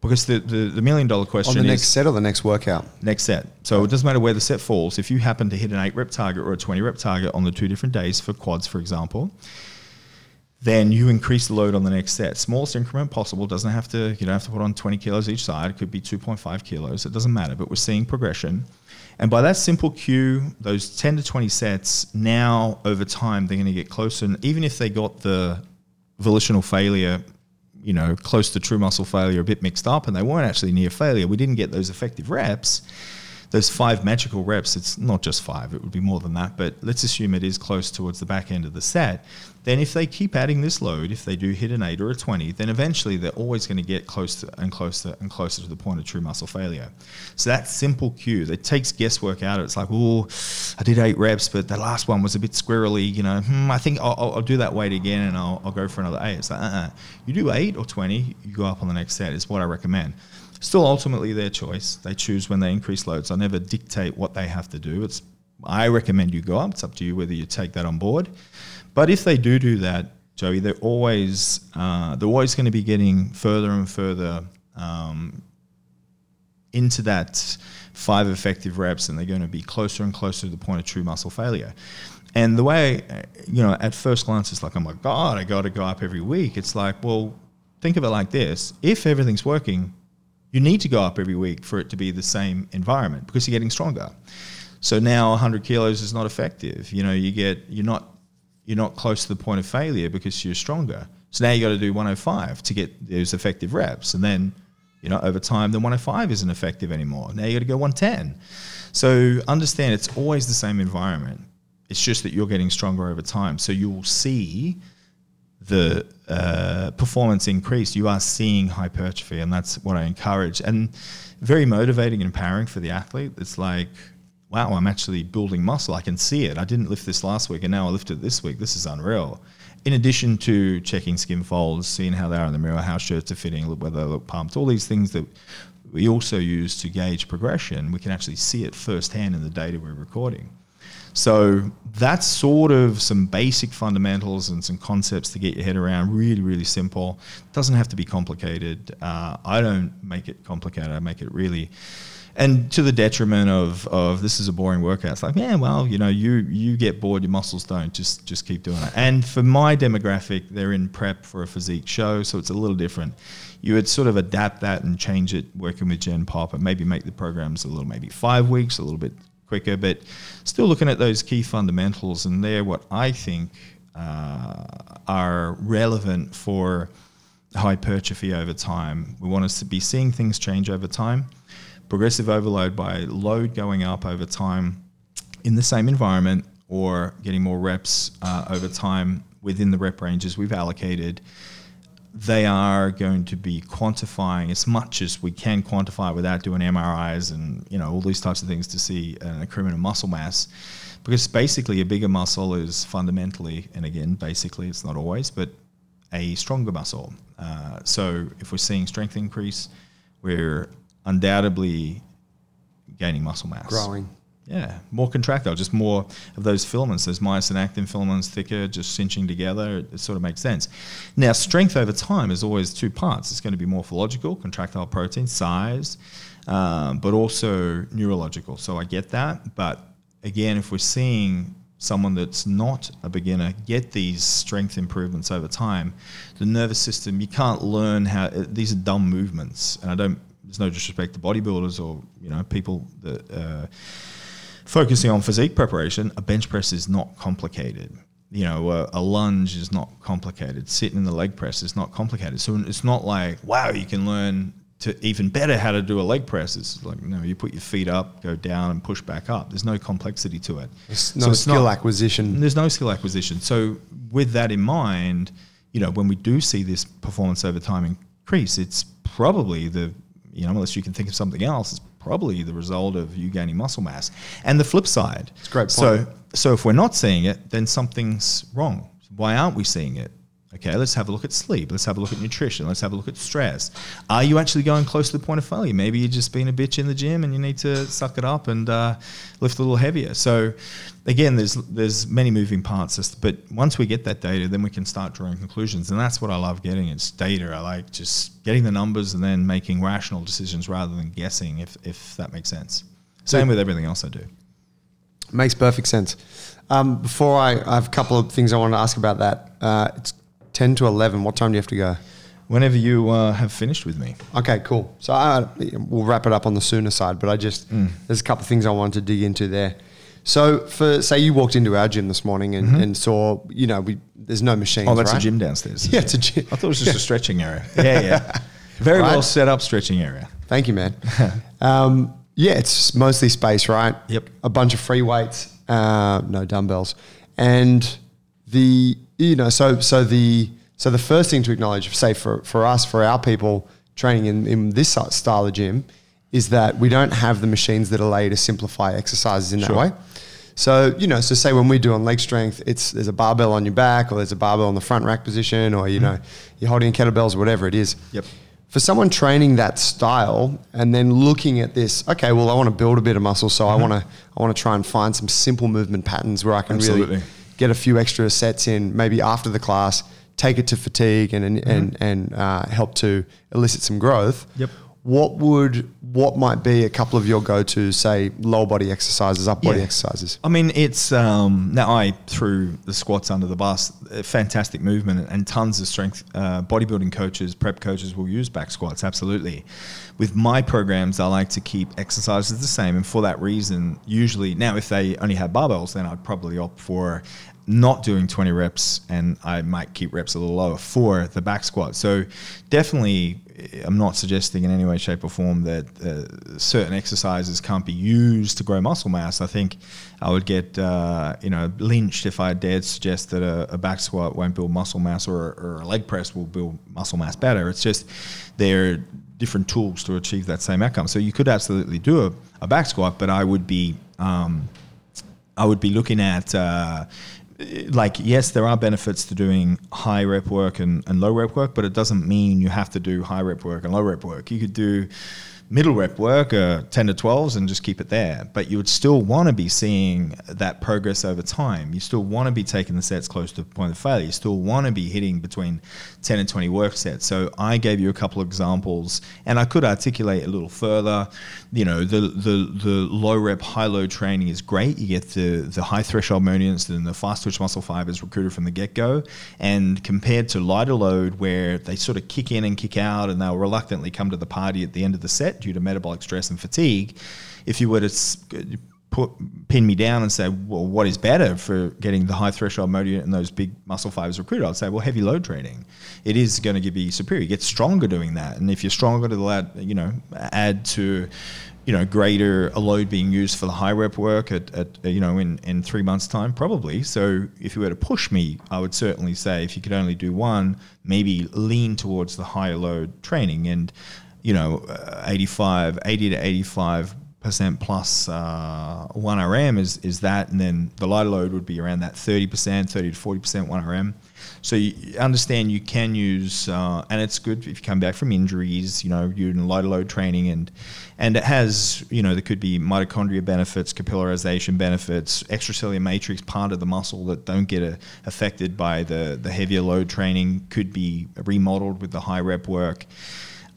because the, the, the million dollar question on the is next set or the next workout? Next set. So it doesn't matter where the set falls. If you happen to hit an eight rep target or a 20 rep target on the two different days for quads, for example, then you increase the load on the next set. Smallest increment possible. Doesn't have to. You don't have to put on 20 kilos each side. It could be 2.5 kilos. It doesn't matter. But we're seeing progression, and by that simple cue, those 10 to 20 sets. Now over time, they're going to get closer. And even if they got the volitional failure, you know, close to true muscle failure, a bit mixed up, and they weren't actually near failure, we didn't get those effective reps those five magical reps, it's not just five, it would be more than that, but let's assume it is close towards the back end of the set. Then, if they keep adding this load, if they do hit an eight or a 20, then eventually they're always going to get closer and closer and closer to the point of true muscle failure. So, that simple cue that takes guesswork out of it. It's like, oh, I did eight reps, but the last one was a bit squirrely. You know, hmm, I think I'll, I'll, do that weight again and I'll, I'll go for another eight. It's like, uh-uh. You do eight or 20, you go up on the next set, is what I recommend. Still, ultimately, their choice. They choose when they increase loads. I never dictate what they have to do. It's I recommend you go up. It's up to you whether you take that on board. But if they do do that, Joey, they're always uh, they're always going to be getting further and further um, into that five effective reps, and they're going to be closer and closer to the point of true muscle failure. And the way, you know, at first glance, it's like, oh my God, I got to go up every week. It's like, well, think of it like this: if everything's working, you need to go up every week for it to be the same environment because you're getting stronger. So now 100 kilos is not effective. You know, you get you're not you're not close to the point of failure because you're stronger. So now you got to do 105 to get those effective reps, and then you know over time the 105 isn't effective anymore. Now you got to go 110. So understand it's always the same environment. It's just that you're getting stronger over time. So you'll see the uh, performance increase, you are seeing hypertrophy, and that's what I encourage. And very motivating and empowering for the athlete. It's like, wow, I'm actually building muscle. I can see it. I didn't lift this last week, and now I lifted this week. This is unreal. In addition to checking skin folds, seeing how they are in the mirror, how shirts are fitting, whether they look pumped, all these things that we also use to gauge progression, we can actually see it firsthand in the data we're recording. So that's sort of some basic fundamentals and some concepts to get your head around. Really, really simple. Doesn't have to be complicated. Uh, I don't make it complicated. I make it really and to the detriment of, of this is a boring workout. It's like, yeah, well, you know, you you get bored, your muscles don't. Just just keep doing it. And for my demographic, they're in prep for a physique show, so it's a little different. You would sort of adapt that and change it, working with Gen Pop, and maybe make the programs a little, maybe five weeks, a little bit quicker, but still looking at those key fundamentals, and they're what I think uh, are relevant for hypertrophy over time. We want us to be seeing things change over time. Progressive overload by load going up over time in the same environment or getting more reps uh, over time within the rep ranges we've allocated they are going to be quantifying as much as we can quantify without doing MRIs and you know all these types of things to see an increment of muscle mass, because basically a bigger muscle is fundamentally, and again basically it's not always, but a stronger muscle. Uh, so if we're seeing strength increase, we're undoubtedly gaining muscle mass. Growing. Yeah, more contractile, just more of those filaments, those myosin actin filaments thicker, just cinching together. It, it, sort of makes sense. Now, strength over time is always two parts. It's going to be morphological, contractile protein, size, um, but also neurological. So I get that. But again, if we're seeing someone that's not a beginner get these strength improvements over time, the nervous system, you can't learn how, these are dumb movements. And I don't, there's no disrespect to bodybuilders or, you know, people that, uh, focusing on physique preparation, a bench press is not complicated. You know, a, a, lunge is not complicated. Sitting in the leg press is not complicated. So it's not like, wow, you can learn to even better how to do a leg press. It's like, you know, you put your feet up, go down, and push back up. There's no complexity to it. There's no so skill not, acquisition. There's no skill acquisition. So with that in mind, you know, when we do see this performance over time increase, it's probably the, you know, unless you can think of something else, it's probably the result of you gaining muscle mass. And the flip side. It's great. Point. So, so if we're not seeing it, then something's wrong. Why aren't we seeing it? Okay, let's have a look at sleep. Let's have a look at nutrition. Let's have a look at stress. Are you actually going close to the point of failure? Maybe you're just being a bitch in the gym and you need to suck it up and uh, lift a little heavier. So, again, there's there's many moving parts. But once we get that data, then we can start drawing conclusions, and that's what I love getting. It's data. I like just getting the numbers and then making rational decisions rather than guessing. If if that makes sense. Same with everything else I do. Makes perfect sense. Um, before I, I, have a couple of things I want to ask about that. Uh, it's 10 to 11. What time do you have to go? Whenever you uh, have finished with me. Okay, cool. So I, we'll wrap it up on the sooner side, but I just, mm. there's a couple of things I wanted to dig into there. So for, say you walked into our gym this morning and, mm-hmm. and saw, you know, we, there's no machines, Oh, that's right? a gym downstairs. Yeah, it's a gym. I thought it was just yeah. a stretching area. Yeah, yeah. Very right? well set up stretching area. Thank you, man. um, yeah, it's mostly space, right? Yep. A bunch of free weights, uh, no dumbbells, and the you know so so the so the first thing to acknowledge, say for for us for our people training in, in this style of gym, is that we don't have the machines that allow you to simplify exercises in that Sure. way. So you know, so say when we do on leg strength, it's there's a barbell on your back, or there's a barbell on the front rack position, or you know, you're holding kettlebells, or whatever it is. Mm-hmm. Yep. For someone training that style and then looking at this, okay, well, I want to build a bit of muscle, so I want to I want to try and find some simple movement patterns where I can Mm-hmm. Absolutely. really get a few extra sets in, maybe after the class, take it to fatigue and and Mm-hmm. and, and uh, help to elicit some growth. Yep. What would what might be a couple of your go to say lower body exercises, up body exercises? I mean, it's um, now I threw the squats under the bus. Fantastic movement and tons of strength. Uh, bodybuilding coaches, prep coaches will use back squats. Absolutely. With my programs, I like to keep exercises the same, and for that reason, usually now if they only have barbells, then I'd probably opt for not doing 20 reps and I might keep reps a little lower for the back squat. So definitely I'm not suggesting in any way shape or form that uh, certain exercises can't be used to grow muscle mass. I think I would get uh, you know lynched if I dared suggest that a, a back squat won't build muscle mass or, or a leg press will build muscle mass better. It's just they're different tools to achieve that same outcome. So you could absolutely do a, a back squat, but I would be um, I would be looking at uh, like yes, there are benefits to doing high rep work and, and low rep work, but it doesn't mean you have to do high rep work and low rep work. You could do middle rep work, uh, 10 to 12s, and just keep it there. But you would still want to be seeing that progress over time. You still want to be taking the sets close to the point of failure. You still want to be hitting between 10 and 20 work sets. So I gave you a couple of examples, and I could articulate a little further. You know, the the the low rep, high load training is great. You get the the high threshold movements and the fast twitch muscle fibers recruited from the get go, and compared to lighter load, where they sort of kick in and kick out, and they'll reluctantly come to the party at the end of the set due to metabolic stress and fatigue. If you were to put pin me down and say, well, what is better for getting the high threshold motor unit and those big muscle fibers recruited? I'd say, well, heavy load training. It is going to give you superior. You get stronger doing that, and if you're stronger, to add, you know, add to, you know, greater a load being used for the high rep work at, at you know in in three months time probably. So if you were to push me, I would certainly say if you could only do one, maybe lean towards the higher load training and you know, uh, 85, 80 to 85 percent plus uh, 1RM is is that, and then the lighter load would be around that 30 percent, 30 to 40 percent 1RM. So you understand you can use, uh, and it's good if you come back from injuries. You know, you're in lighter load training, and and it has, you know, there could be mitochondria benefits, capillarization benefits, extracellular matrix part of the muscle that don't get uh, affected by the the heavier load training could be remodeled with the high rep work.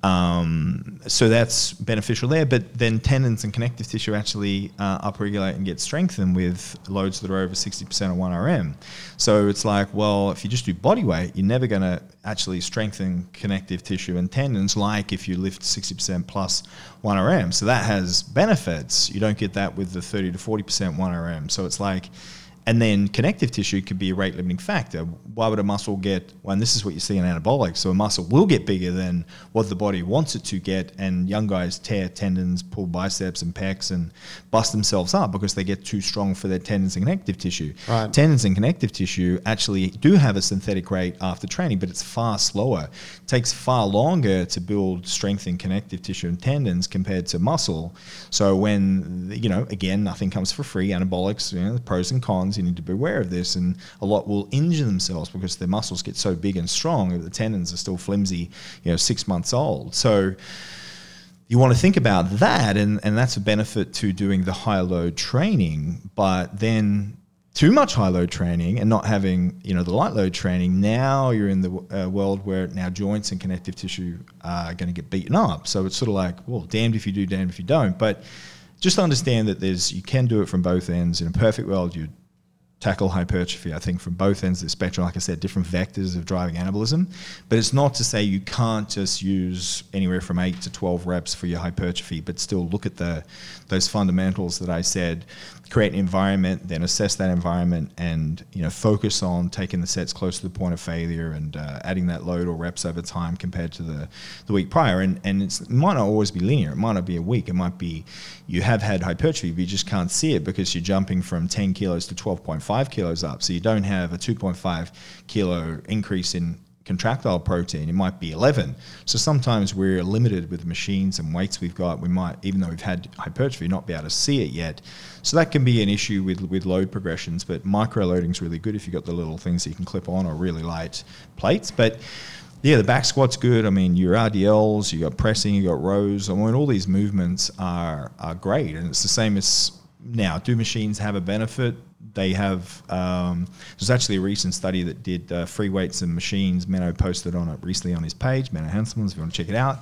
Um, so that's beneficial there. But then tendons and connective tissue actually uh, upregulate and get strengthened with loads that are over 60% of 1RM. So it's like, well, if you just do body weight, you're never going to actually strengthen connective tissue and tendons like if you lift 60% plus 1RM. So that has benefits. You don't get that with the 30 to 40% 1RM. So it's like, and then connective tissue could be a rate limiting factor. Why would a muscle get, well, and this is what you see in anabolics, so a muscle will get bigger than what the body wants it to get, and young guys tear tendons, pull biceps and pecs, and bust themselves up because they get too strong for their tendons and connective tissue. Right. Tendons and connective tissue actually do have a synthetic rate after training, but it's far slower. It takes far longer to build strength in connective tissue and tendons compared to muscle. So when you know, again, nothing comes for free. Anabolics, you know, the pros and cons. You need to be aware of this, and a lot will injure themselves because their muscles get so big and strong. that The tendons are still flimsy, you know, six months old. So you want to think about that, and, and that's a benefit to doing the high load training. But then too much high load training and not having you know the light load training, now you're in the uh, world where now joints and connective tissue are going to get beaten up. So it's sort of like, well, damned if you do, damned if you don't. But just understand that there's you can do it from both ends. In a perfect world, you tackle hypertrophy, I think, from both ends of the spectrum. Like I said, different vectors of driving anabolism. But it's not to say you can't just use anywhere from 8 to 12 reps for your hypertrophy, but still look at the those fundamentals that I said create an environment, then assess that environment, and you know focus on taking the sets close to the point of failure and uh, adding that load or reps over time compared to the, the week prior. And and it might not always be linear. It might not be a week. It might be you have had hypertrophy, but you just can't see it because you're jumping from 10 kilos to 12.5 kilos up. So you don't have a 2.5 kilo increase in contractile protein, it might be 11. So sometimes we're limited with machines and weights we've got. We might, even though we've had hypertrophy, not be able to see it yet. So that can be an issue with, with load progressions. But micro loading is really good if you've got the little things that you can clip on or really light plates. But yeah, the back squat's good. I mean, your RDLs, you got pressing, you got rows. I mean, all these movements are are great, and it's the same as now. Do machines have a benefit? They have um, there's actually a recent study that did uh, free weights and machines. Menno posted on it recently on his page, Menno Henselmans, if you want to check it out.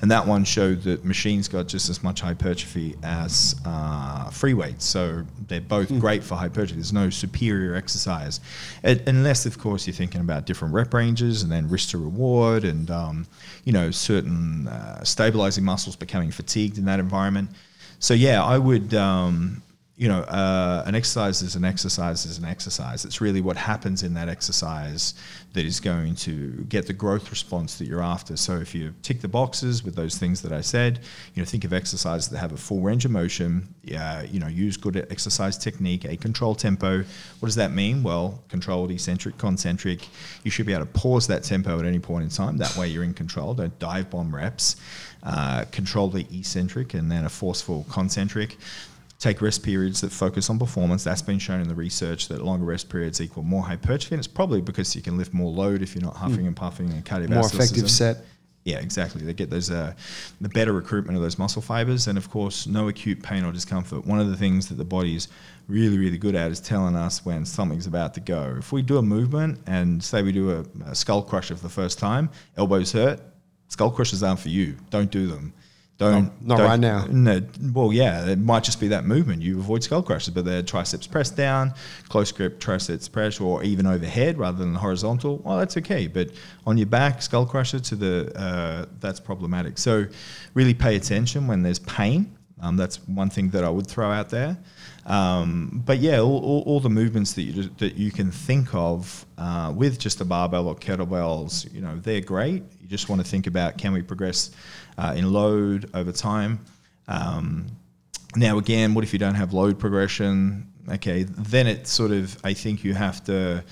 And that one showed that machines got just as much hypertrophy as uh, free weights. So they're both mm. great for hypertrophy. There's no superior exercise, it, unless of course you're thinking about different rep ranges and then risk to reward and um, you know certain uh, stabilizing muscles becoming fatigued in that environment. So yeah, I would. Um, you know, uh, an exercise is an exercise is an exercise. It's really what happens in that exercise that is going to get the growth response that you're after. So if you tick the boxes with those things that I said, you know, think of exercises that have a full range of motion. Yeah, you know, use good exercise technique, a control tempo. What does that mean? Well, controlled, eccentric, concentric. You should be able to pause that tempo at any point in time. That way, you're in control. Don't dive bomb reps. Uh, control the eccentric and then a forceful concentric take rest periods that focus on performance. That's been shown in the research that longer rest periods equal more hypertrophy. And it's probably because you can lift more load if you're not huffing mm. and puffing and cardiovascular. More effective set. Yeah, exactly. They get those uh, the better recruitment of those muscle fibers, and of course, no acute pain or discomfort. One of the things that the body is really, really good at is telling us when something's about to go. If we do a movement and say we do a, a skull crusher for the first time, elbows hurt, skull crushers aren't for you. Don't do them. Don't not, don't, right now. No, well, yeah, it might just be that movement. You avoid skull crushes, but they're triceps press down, close grip triceps press, or even overhead rather than horizontal. Well, that's okay, but on your back, skull crusher to the uh, that's problematic. So, really pay attention when there's pain. Um, that's one thing that I would throw out there. Um, but yeah, all, all, all, the movements that you that you can think of uh, with just a barbell or kettlebells, you know, they're great. You just want to think about can we progress uh, in load over time. Um, now, again, what if you don't have load progression? Okay, then it sort of, I think you have to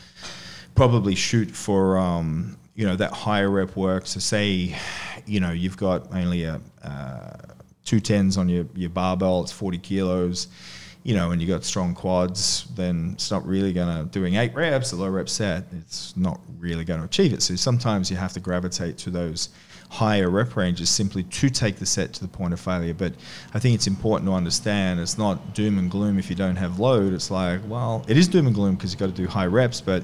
probably shoot for, um, you know, that higher rep work. So, say, you know, you've got only a uh, two tens on your, your barbell, it's 40 kilos you know, and you've got strong quads, then it's not really going to doing eight reps, a low rep set. It's not really going to achieve it. So sometimes you have to gravitate to those higher rep ranges simply to take the set to the point of failure. But I think it's important to understand it's not doom and gloom if you don't have load. It's like, well, it is doom and gloom because you've got to do high reps, but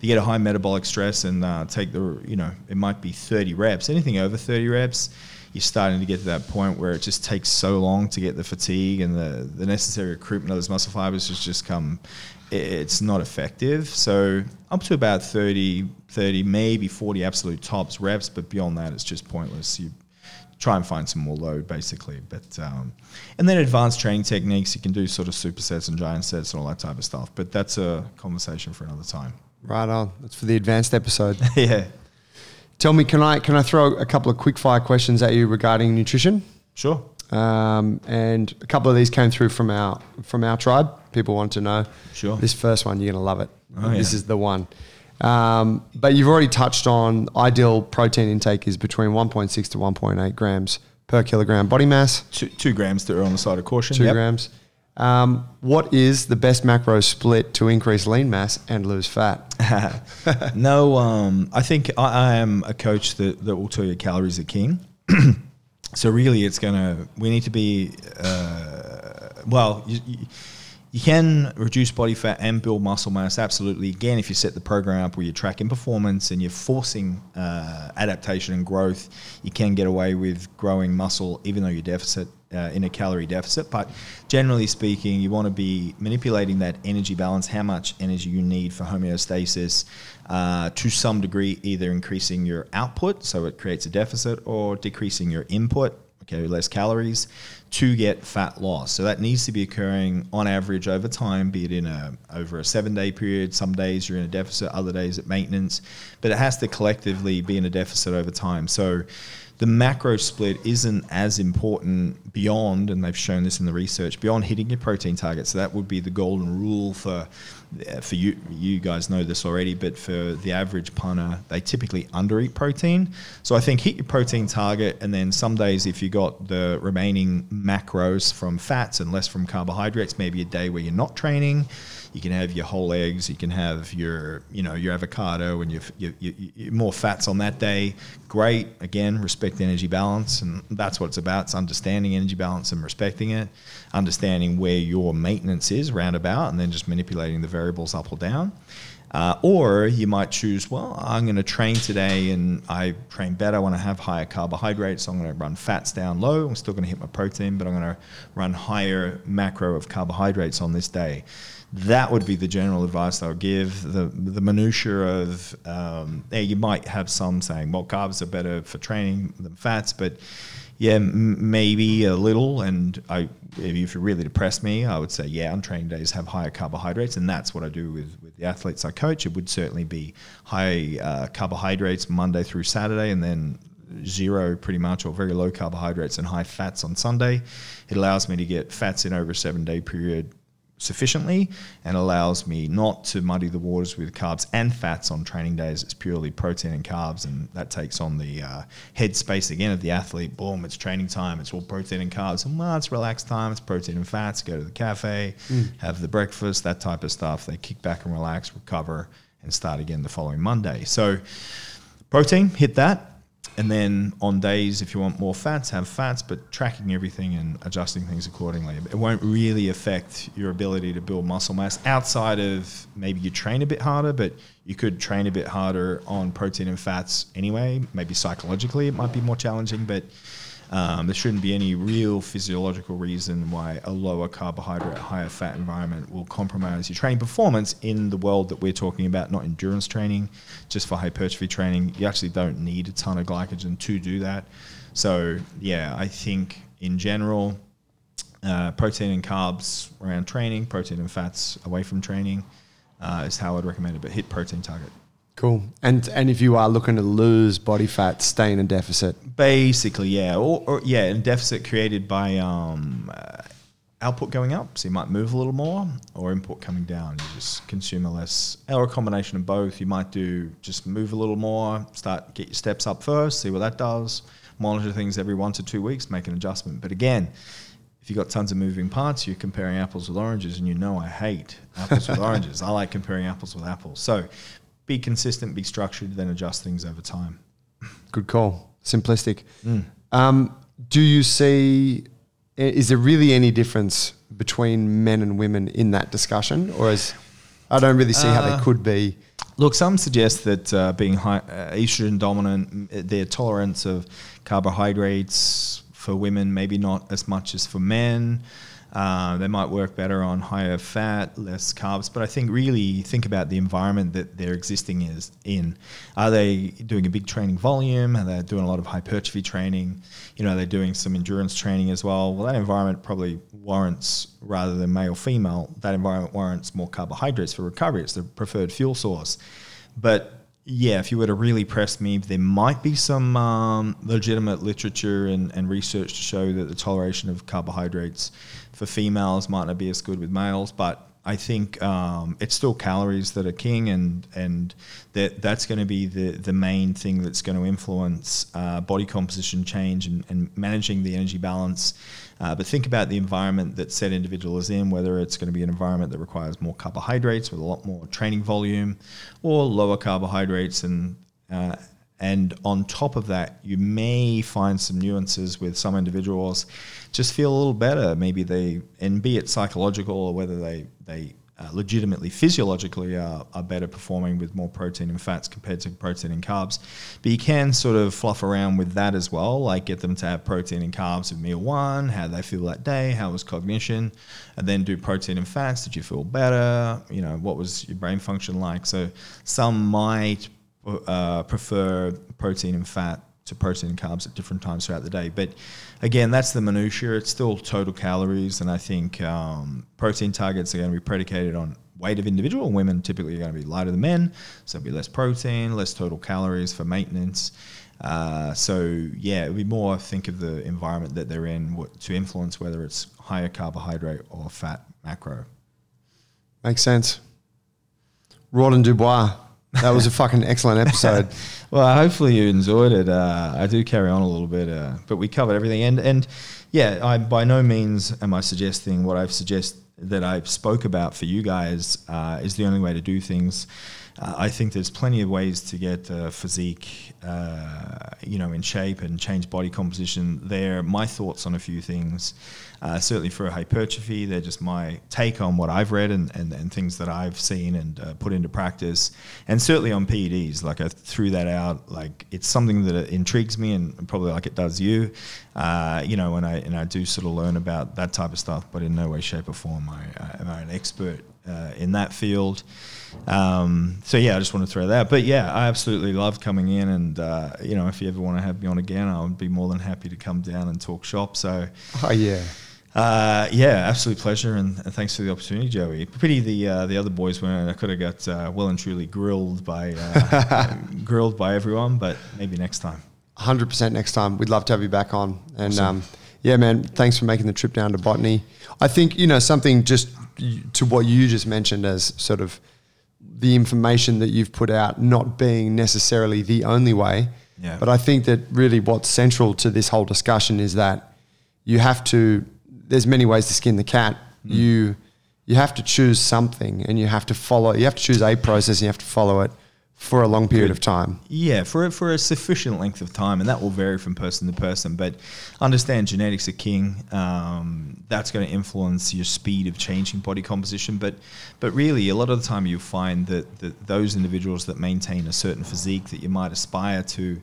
you get a high metabolic stress and uh, take the, you know, it might be 30 reps. Anything over 30 reps, you're starting to get to that point where it just takes so long to get the fatigue and the, the necessary recruitment of those muscle fibers has just come it's not effective. So up to about 30, 30, maybe 40 absolute tops reps, but beyond that, it's just pointless. You try and find some more load, basically. But um, and then advanced training techniques, you can do sort of supersets and giant sets and all that type of stuff. But that's a conversation for another time. Right on. That's for the advanced episode. yeah. Tell me, can I can I throw a couple of quick fire questions at you regarding nutrition? Sure. Um, and a couple of these came through from our from our tribe. People want to know. Sure. This first one, you're going to love it. Oh, this yeah. is the one. Um, but you've already touched on ideal protein intake is between 1.6 to 1.8 grams per kilogram body mass. Two, two grams that are on the side of caution. Two yep. grams. Um, what is the best macro split to increase lean mass and lose fat? no, um, I think I, I, am a coach that, that will tell you calories are king. so really, it's gonna. We need to be. Uh, well, you, You can reduce body fat and build muscle mass, absolutely. Again, if you set the program up where you're tracking performance and you're forcing uh, adaptation and growth, you can get away with growing muscle even though you're deficit uh, in a calorie deficit. But generally speaking, you want to be manipulating that energy balance, how much energy you need for homeostasis, uh, to some degree, either increasing your output, so it creates a deficit, or decreasing your input, okay, less calories, to get fat loss. So that needs to be occurring on average over time, be it in a over a seven day period. Some days you're in a deficit, other days at maintenance, but it has to collectively be in a deficit over time. So the macro split isn't as important beyond, and they've shown this in the research, beyond hitting your protein target. So that would be the golden rule for uh, for you. You guys know this already, but for the average punter, they typically undereat protein. So I think hit your protein target, and then some days if you got the remaining macros from fats and less from carbohydrates, maybe a day where you're not training you can have your whole eggs. You can have your, you know, your avocado and your, your, your, your more fats on that day. Great. Again, respect energy balance, and that's what it's about. It's understanding energy balance and respecting it, understanding where your maintenance is roundabout, and then just manipulating the variables up or down. Uh, or you might choose, well, I'm going to train today and I train better I have higher carbohydrates. So I'm going to run fats down low. I'm still going to hit my protein, but I'm going to run higher macro of carbohydrates on this day that would be the general advice I would give. The the minutia of um, yeah, you might have some saying, well, carbs are better for training than fats, but yeah, m- maybe a little. And I, if you really depressed me, I would say, yeah, on training days have higher carbohydrates, and that's what I do with with the athletes I coach. It would certainly be high uh, carbohydrates Monday through Saturday, and then zero pretty much or very low carbohydrates and high fats on Sunday. It allows me to get fats in over a seven day period sufficiently and allows me not to muddy the waters with carbs and fats on training days. It's purely protein and carbs, and that takes on the uh, headspace again of the athlete. Boom, it's training time. It's all protein and carbs. And well, it's relaxed time. It's protein and fats. Go to the cafe, mm. have the breakfast, that type of stuff. They kick back and relax, recover, and start again the following Monday. So, protein, hit that and then on days, if you want more fats, have fats, but tracking everything and adjusting things accordingly. It won't really affect your ability to build muscle mass outside of maybe you train a bit harder, but you could train a bit harder on protein and fats anyway. Maybe psychologically it might be more challenging, but um, there shouldn't be any real physiological reason why a lower carbohydrate, higher fat environment will compromise your training performance in the world that we're talking about, not endurance training, just for hypertrophy training. You actually don't need a ton of glycogen to do that. So, yeah, I think in general, uh, protein and carbs around training, protein and fats away from training uh, is how I'd recommend it, but hit protein target. Cool. And and if you are looking to lose body fat, stay in a deficit. Basically, yeah, or, or yeah, a deficit created by um, uh, output going up, so you might move a little more, or input coming down, you just consume less, or a combination of both. You might do just move a little more, start get your steps up first, see what that does. Monitor things every one to two weeks, make an adjustment. But again, if you've got tons of moving parts, you're comparing apples with oranges, and you know I hate apples with oranges. I like comparing apples with apples. So be consistent, be structured, then adjust things over time. Good call. Simplistic. Mm. Um, do you see? Is there really any difference between men and women in that discussion, or is I don't really see uh, how uh, could be. Look, some suggest that uh, being high, uh, estrogen dominant, their tolerance of carbohydrates for women maybe not as much as for men. Uh, they might work better on higher fat, less carbs. But I think really think about the environment that they're existing is in. Are they doing a big training volume? Are they doing a lot of hypertrophy training? You know, they're doing some endurance training as well. Well, that environment probably warrants, rather than male female, that environment warrants more carbohydrates for recovery. It's the preferred fuel source. But yeah, if you were to really press me, there might be some um, legitimate literature and, and research to show that the toleration of carbohydrates for females might not be as good with males, but I think um, it's still calories that are king, and and that that's going to be the the main thing that's going to influence uh, body composition change and, and managing the energy balance. Uh, but think about the environment that said individual is in, whether it's going to be an environment that requires more carbohydrates with a lot more training volume, or lower carbohydrates and uh, and on top of that, you may find some nuances with some individuals just feel a little better. Maybe they, and be it psychological or whether they, they uh, legitimately physiologically are, are better performing with more protein and fats compared to protein and carbs. But you can sort of fluff around with that as well, like get them to have protein and carbs at meal one, how they feel that day, how was cognition, and then do protein and fats. Did you feel better? You know, what was your brain function like? So some might uh, prefer protein and fat to protein and carbs at different times throughout the day. But again, that's the minutiae. It's still total calories, and I think um, protein targets are going to be predicated on weight of individual. Women typically are going to be lighter than men, so it'll be less protein, less total calories for maintenance. Uh, so yeah, it would be more think of the environment that they're in what, to influence whether it's higher carbohydrate or fat macro. Makes sense. Rawdon Dubois, that was a fucking excellent episode. well, hopefully you enjoyed it. Uh, I do carry on a little bit, uh, but we covered everything. And and yeah, I by no means am I suggesting what I've suggest that I spoke about for you guys uh, is the only way to do things. Uh, I think there's plenty of ways to get uh, physique, uh, you know, in shape and change body composition. There, my thoughts on a few things. Uh, certainly for hypertrophy, they're just my take on what I've read and, and, and things that I've seen and uh, put into practice. And certainly on PEDs, like I threw that out. Like it's something that intrigues me and probably like it does you. Uh, you know, and I and I do sort of learn about that type of stuff, but in no way, shape, or form I, I am an expert uh, in that field. Um, so yeah, I just want to throw that. But yeah, I absolutely love coming in, and uh, you know, if you ever want to have me on again, I would be more than happy to come down and talk shop. So, oh yeah. Uh, yeah, absolute pleasure, and, and, thanks for the opportunity, Joey. Pity the uh, the other boys weren't. I could have got uh, well and truly grilled by uh, grilled by everyone, but maybe next time. Hundred percent next time. We'd love to have you back on. And awesome. um, yeah, man, thanks for making the trip down to botany. I think you know something just to what you just mentioned as sort of the information that you've put out not being necessarily the only way. Yeah. But I think that really what's central to this whole discussion is that you have to there's many ways to skin the cat. Mm. You you have to choose something and you have to follow you have to choose a process and you have to follow it for a long period of time. Yeah, for for a sufficient length of time, and that will vary from person to person. But understand genetics are king. Um, that's going to influence your speed of changing body composition. But but really, a lot of the time, you find that, that those individuals that maintain a certain physique that you might aspire to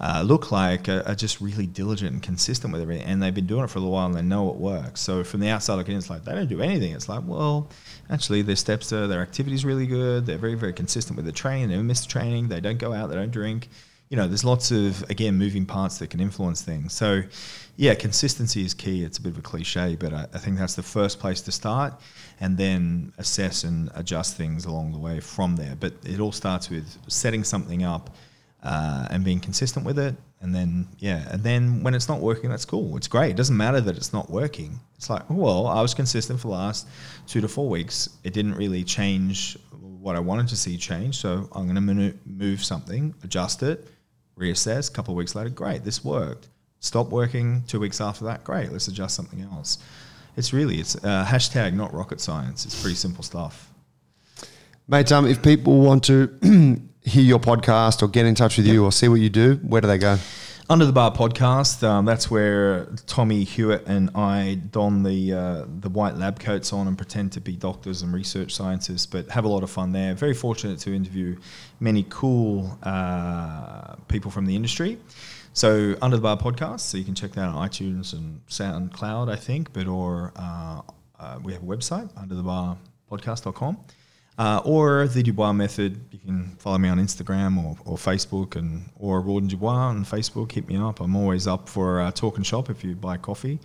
uh, look like are, are, just really diligent and consistent with everything. And they've been doing it for a little while and they know it works. So from the outside looking in, it's like they don't do anything. It's like, well, actually, their steps are, their activity is really good. They're very, very consistent with the training. They don't miss training. They don't go out. They don't drink. You know, there's lots of, again, moving parts that can influence things. So, yeah, consistency is key. It's a bit of a cliche, but I, I think that's the first place to start and then assess and adjust things along the way from there. But it all starts with setting something up uh, and being consistent with it. And then, yeah, and then when it's not working, that's cool. It's great. It doesn't matter that it's not working. It's like, well, I was consistent for the last two to four weeks. It didn't really change what I wanted to see change. So I'm going to move something, adjust it, reassess. A couple of weeks later, great, this worked. Stop working two weeks after that, great, let's adjust something else. It's really, it's uh, hashtag not rocket science. It's pretty simple stuff. Mate, um, if people want to hear your podcast or get in touch with you or see what you do, where do they go? Under the Bar podcast. Um, that's where Tommy Hewitt and I don the uh, the white lab coats on and pretend to be doctors and research scientists, but have a lot of fun there. Very fortunate to interview many cool uh, people from the industry. So Under the Bar podcast. So you can check that on iTunes and SoundCloud, I think. But or uh, uh we have a website, underthebarpodcast.com. Uh, or the Dubois method. You can follow me on Instagram or, or Facebook and or Rawdon Dubois on Facebook. Hit me up. I'm always up for uh, talk and shop if you buy coffee,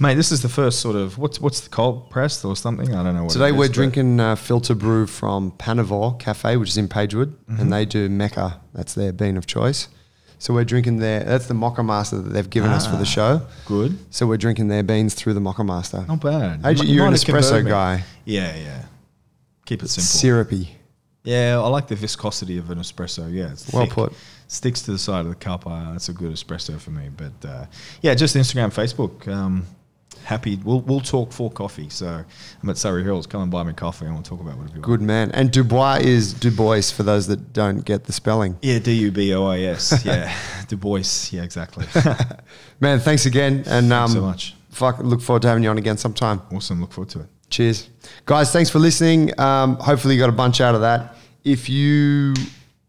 mate. This is the first sort of what's what's the cold pressed or something. I don't know. Today we're drinking uh, filter brew from Panavore Cafe, which is in Pagewood, mm-hmm. and they do Mecca. That's their bean of choice. So we're drinking their. That's the Moccamaster that they've given ah, us for the ah, show. Good. So we're drinking their beans through the Moccamaster. Not bad. Hey, you're an espresso guy. Yeah, yeah. Keep it simple. Syrupy. Yeah, I like the viscosity of an espresso. Yeah, it's well thick. put. Sticks to the side of the cup. Uh, that's a good espresso for me. But uh, yeah, just Instagram, Facebook. Um, happy. We'll we'll talk for coffee. So I'm at Surry Hills. Come and buy me coffee, and we'll talk about whatever you want. Good man. And Dubois is Dubois for those that don't get the spelling. Yeah, D U B O I S. Yeah, Du Bois. Yeah, exactly. Man, thanks again. And um, Thanks so much. Fuck, look forward to having you on again sometime. Awesome. Look forward to it. Cheers. Guys, thanks for listening. Um, hopefully, you got a bunch out of that. If you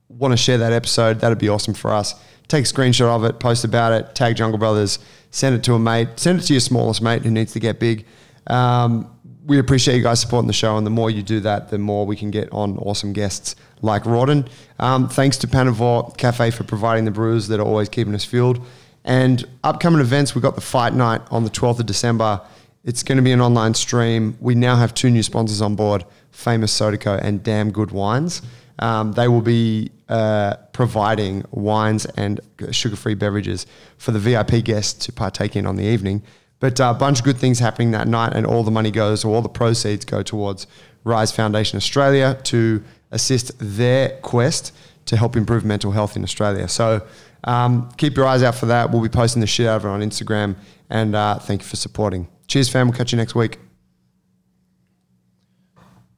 want to share that episode, that'd be awesome for us. Take a screenshot of it, post about it, tag Jungle Brothers, send it to a mate, send it to your smallest mate who needs to get big. Um, we appreciate you guys supporting the show, and the more you do that, the more we can get on awesome guests like Rawdon. Um, thanks to Panavore Cafe for providing the brews that are always keeping us fueled. And upcoming events, we've got the fight night on the 12th of December. It's going to be an online stream. We now have two new sponsors on board Famous Soda Co and Damn Good Wines. Um, they will be uh, providing wines and sugar free beverages for the VIP guests to partake in on the evening. But uh, a bunch of good things happening that night, and all the money goes, or all the proceeds go towards Rise Foundation Australia to assist their quest to help improve mental health in Australia. So um, keep your eyes out for that. We'll be posting the shit out of it on Instagram, and uh, thank you for supporting. Cheers, fam. We'll catch you next week.